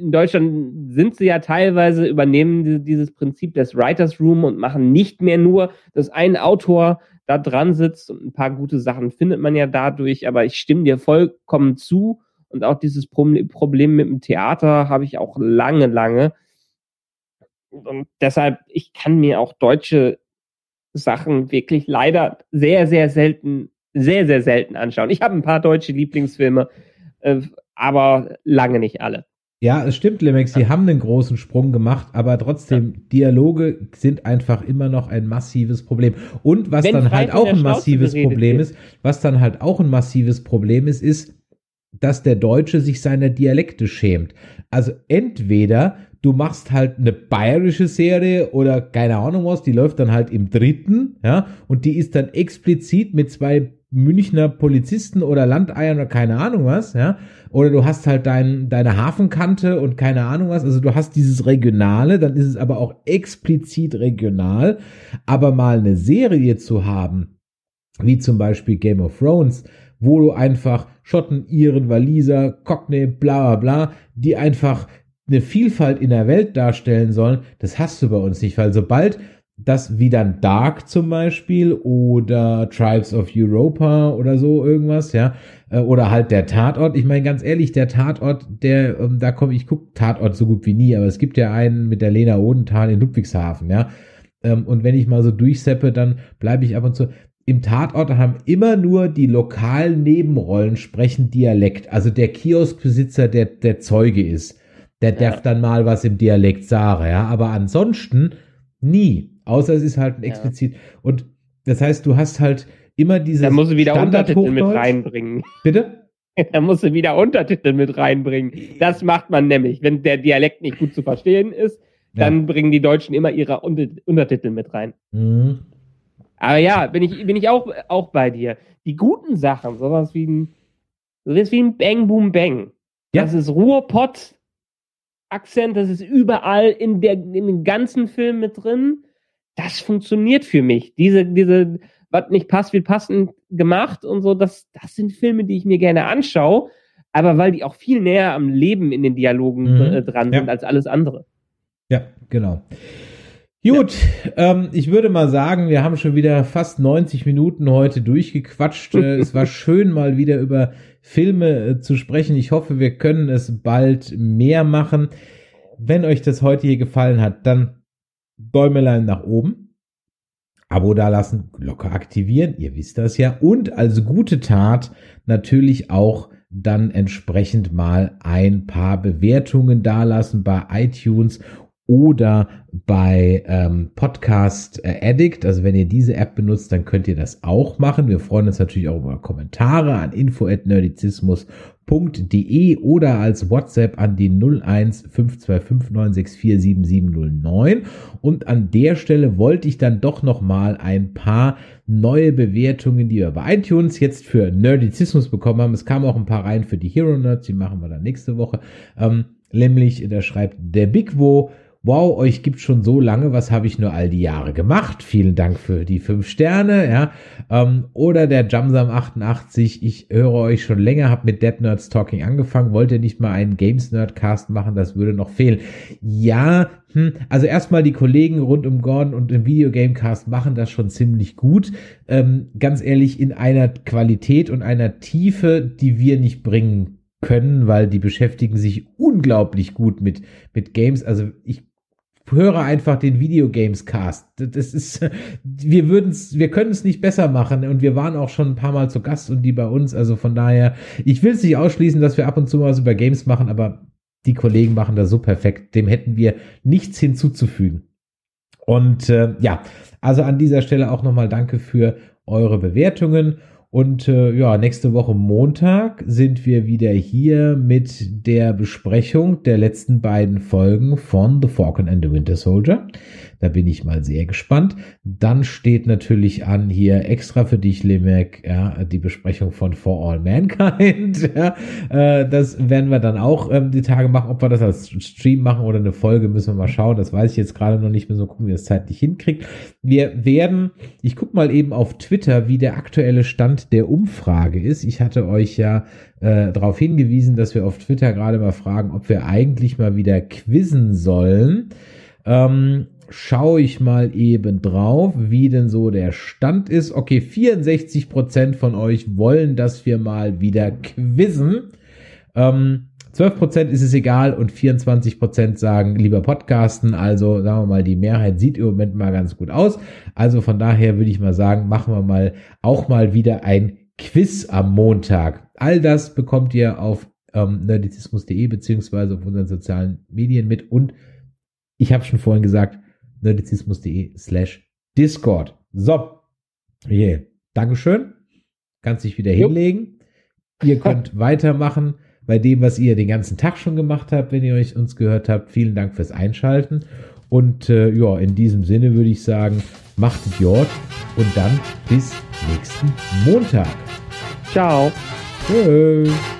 [SPEAKER 4] in Deutschland sind sie ja teilweise, übernehmen die- dieses Prinzip des Writers Room und machen nicht mehr nur, dass ein Autor da dran sitzt und ein paar gute Sachen findet man ja dadurch, aber ich stimme dir vollkommen zu und auch dieses Problem Problem mit dem Theater habe ich auch lange, lange. Und deshalb, ich kann mir auch deutsche Sachen wirklich leider sehr, sehr selten, sehr, sehr selten anschauen. Ich habe ein paar deutsche Lieblingsfilme, äh, aber lange nicht alle.
[SPEAKER 3] Ja, es stimmt, Lemex, sie haben einen großen Sprung gemacht, aber trotzdem, Dialoge sind einfach immer noch ein massives Problem. Und was
[SPEAKER 4] Wenn
[SPEAKER 3] dann halt auch ein massives Problem ist, was dann halt auch ein massives Problem ist, ist, dass der Deutsche sich seiner Dialekte schämt. Also entweder du machst halt eine bayerische Serie oder keine Ahnung was, die läuft dann halt im dritten, ja, und die ist dann explizit mit zwei Münchner Polizisten oder Landeiern oder keine Ahnung was, ja, oder du hast halt dein, deine Hafenkante und keine Ahnung was, also du hast dieses Regionale, dann ist es aber auch explizit regional, aber mal eine Serie zu haben, wie zum Beispiel Game of Thrones, wo du einfach Schotten, Iren, Waliser, Cockney, bla bla bla, die einfach eine Vielfalt in der Welt darstellen sollen, das hast du bei uns nicht, weil sobald das wie dann Dark zum Beispiel oder Tribes of Europa oder so irgendwas, ja, äh, oder halt der Tatort. Ich meine ganz ehrlich, der Tatort, der, ähm, da komme ich guck Tatort so gut wie nie, aber es gibt ja einen mit der Lena Odenthal in Ludwigshafen, ja. Ähm, und wenn ich mal so durchseppe, dann bleibe ich ab und zu. Im Tatort haben immer nur die lokalen Nebenrollen sprechen Dialekt. Also der Kioskbesitzer, der der Zeuge ist, der darf dann mal was im Dialekt sagen, ja. Aber ansonsten nie. Außer es ist halt ein explizit. Und das heißt, du hast halt immer diese.
[SPEAKER 4] Da musst du wieder Untertitel mit reinbringen.
[SPEAKER 3] Bitte?
[SPEAKER 4] Da musst du wieder Untertitel mit reinbringen. Das macht man nämlich. Wenn der Dialekt nicht gut zu verstehen ist, dann bringen die Deutschen immer ihre Unter Untertitel mit rein.
[SPEAKER 3] Mhm.
[SPEAKER 4] Aber ja, bin ich, bin ich auch, auch bei dir. Die guten Sachen, sowas wie ein, sowas wie ein Bang Boom Bang.
[SPEAKER 3] Ja.
[SPEAKER 4] Das ist Ruhrpott Akzent, das ist überall in der, in den ganzen Film mit drin. Das funktioniert für mich. Diese, diese, was nicht passt, wird passend gemacht und so, das, das sind Filme, die ich mir gerne anschaue. Aber weil die auch viel näher am Leben in den Dialogen
[SPEAKER 3] Mhm.
[SPEAKER 4] äh, dran
[SPEAKER 3] Ja.
[SPEAKER 4] sind als alles andere.
[SPEAKER 3] Ja, genau. Gut, ähm, ich würde mal sagen, wir haben schon wieder fast 90 Minuten heute durchgequatscht. Äh, es war schön, mal wieder über Filme äh, zu sprechen. Ich hoffe, wir können es bald mehr machen. Wenn euch das heute hier gefallen hat, dann Däumelein nach oben. Abo dalassen, Glocke aktivieren, ihr wisst das ja. Und als gute Tat natürlich auch dann entsprechend mal ein paar Bewertungen dalassen bei iTunes oder bei ähm, Podcast äh, Addict. Also wenn ihr diese App benutzt, dann könnt ihr das auch machen. Wir freuen uns natürlich auch über Kommentare an info@nerdizismus.de oder als WhatsApp an die 01 525 964 7709. Und an der Stelle wollte ich dann doch noch mal ein paar neue Bewertungen, die wir bei iTunes jetzt für Nerdizismus bekommen haben. Es kamen auch ein paar rein für die Hero Nerds, die machen wir dann nächste Woche. Ähm, nämlich, da schreibt der Big Wo, Wow, euch gibt schon so lange, was habe ich nur all die Jahre gemacht? Vielen Dank für die fünf Sterne, ja. Ähm, oder der Jamsam88, ich höre euch schon länger, habe mit Dead Nerds Talking angefangen, wollte nicht mal einen Games Nerdcast machen, das würde noch fehlen. Ja, hm, also erstmal die Kollegen rund um Gordon und im Videogamecast machen das schon ziemlich gut. Ähm, ganz ehrlich, in einer Qualität und einer Tiefe, die wir nicht bringen können, weil die beschäftigen sich unglaublich gut mit, mit Games. Also ich höre einfach den Videogames Cast. Das ist, wir würden es, wir können es nicht besser machen und wir waren auch schon ein paar Mal zu Gast und die bei uns. Also von daher, ich will es nicht ausschließen, dass wir ab und zu mal was über Games machen, aber die Kollegen machen das so perfekt. Dem hätten wir nichts hinzuzufügen. Und äh, ja, also an dieser Stelle auch nochmal danke für eure Bewertungen. Und äh, ja, nächste Woche Montag sind wir wieder hier mit der Besprechung der letzten beiden Folgen von The Falcon and the Winter Soldier. Da bin ich mal sehr gespannt. Dann steht natürlich an hier extra für dich, Lemek, ja, die Besprechung von For All Mankind. Ja, äh, das werden wir dann auch ähm, die Tage machen. Ob wir das als Stream machen oder eine Folge, müssen wir mal schauen. Das weiß ich jetzt gerade noch nicht mehr so gucken, wie das zeitlich hinkriegt. Wir werden, ich guck mal eben auf Twitter, wie der aktuelle Stand der Umfrage ist. Ich hatte euch ja äh, darauf hingewiesen, dass wir auf Twitter gerade mal fragen, ob wir eigentlich mal wieder quizzen sollen. Ähm, schaue ich mal eben drauf, wie denn so der Stand ist. Okay, 64% von euch wollen, dass wir mal wieder quizzen. Ähm, 12% ist es egal und 24% sagen lieber Podcasten. Also sagen wir mal, die Mehrheit sieht im Moment mal ganz gut aus. Also von daher würde ich mal sagen, machen wir mal auch mal wieder ein Quiz am Montag. All das bekommt ihr auf ähm, nerdizismus.de beziehungsweise auf unseren sozialen Medien mit und ich habe schon vorhin gesagt, nerdizismus.de slash Discord. So, yeah. Dankeschön. Kannst dich wieder hinlegen. Ihr könnt weitermachen bei dem, was ihr den ganzen Tag schon gemacht habt, wenn ihr euch uns gehört habt. Vielen Dank fürs Einschalten. Und äh, ja, in diesem Sinne würde ich sagen, macht es Jord und dann bis nächsten Montag.
[SPEAKER 4] Ciao.
[SPEAKER 3] Tschüss.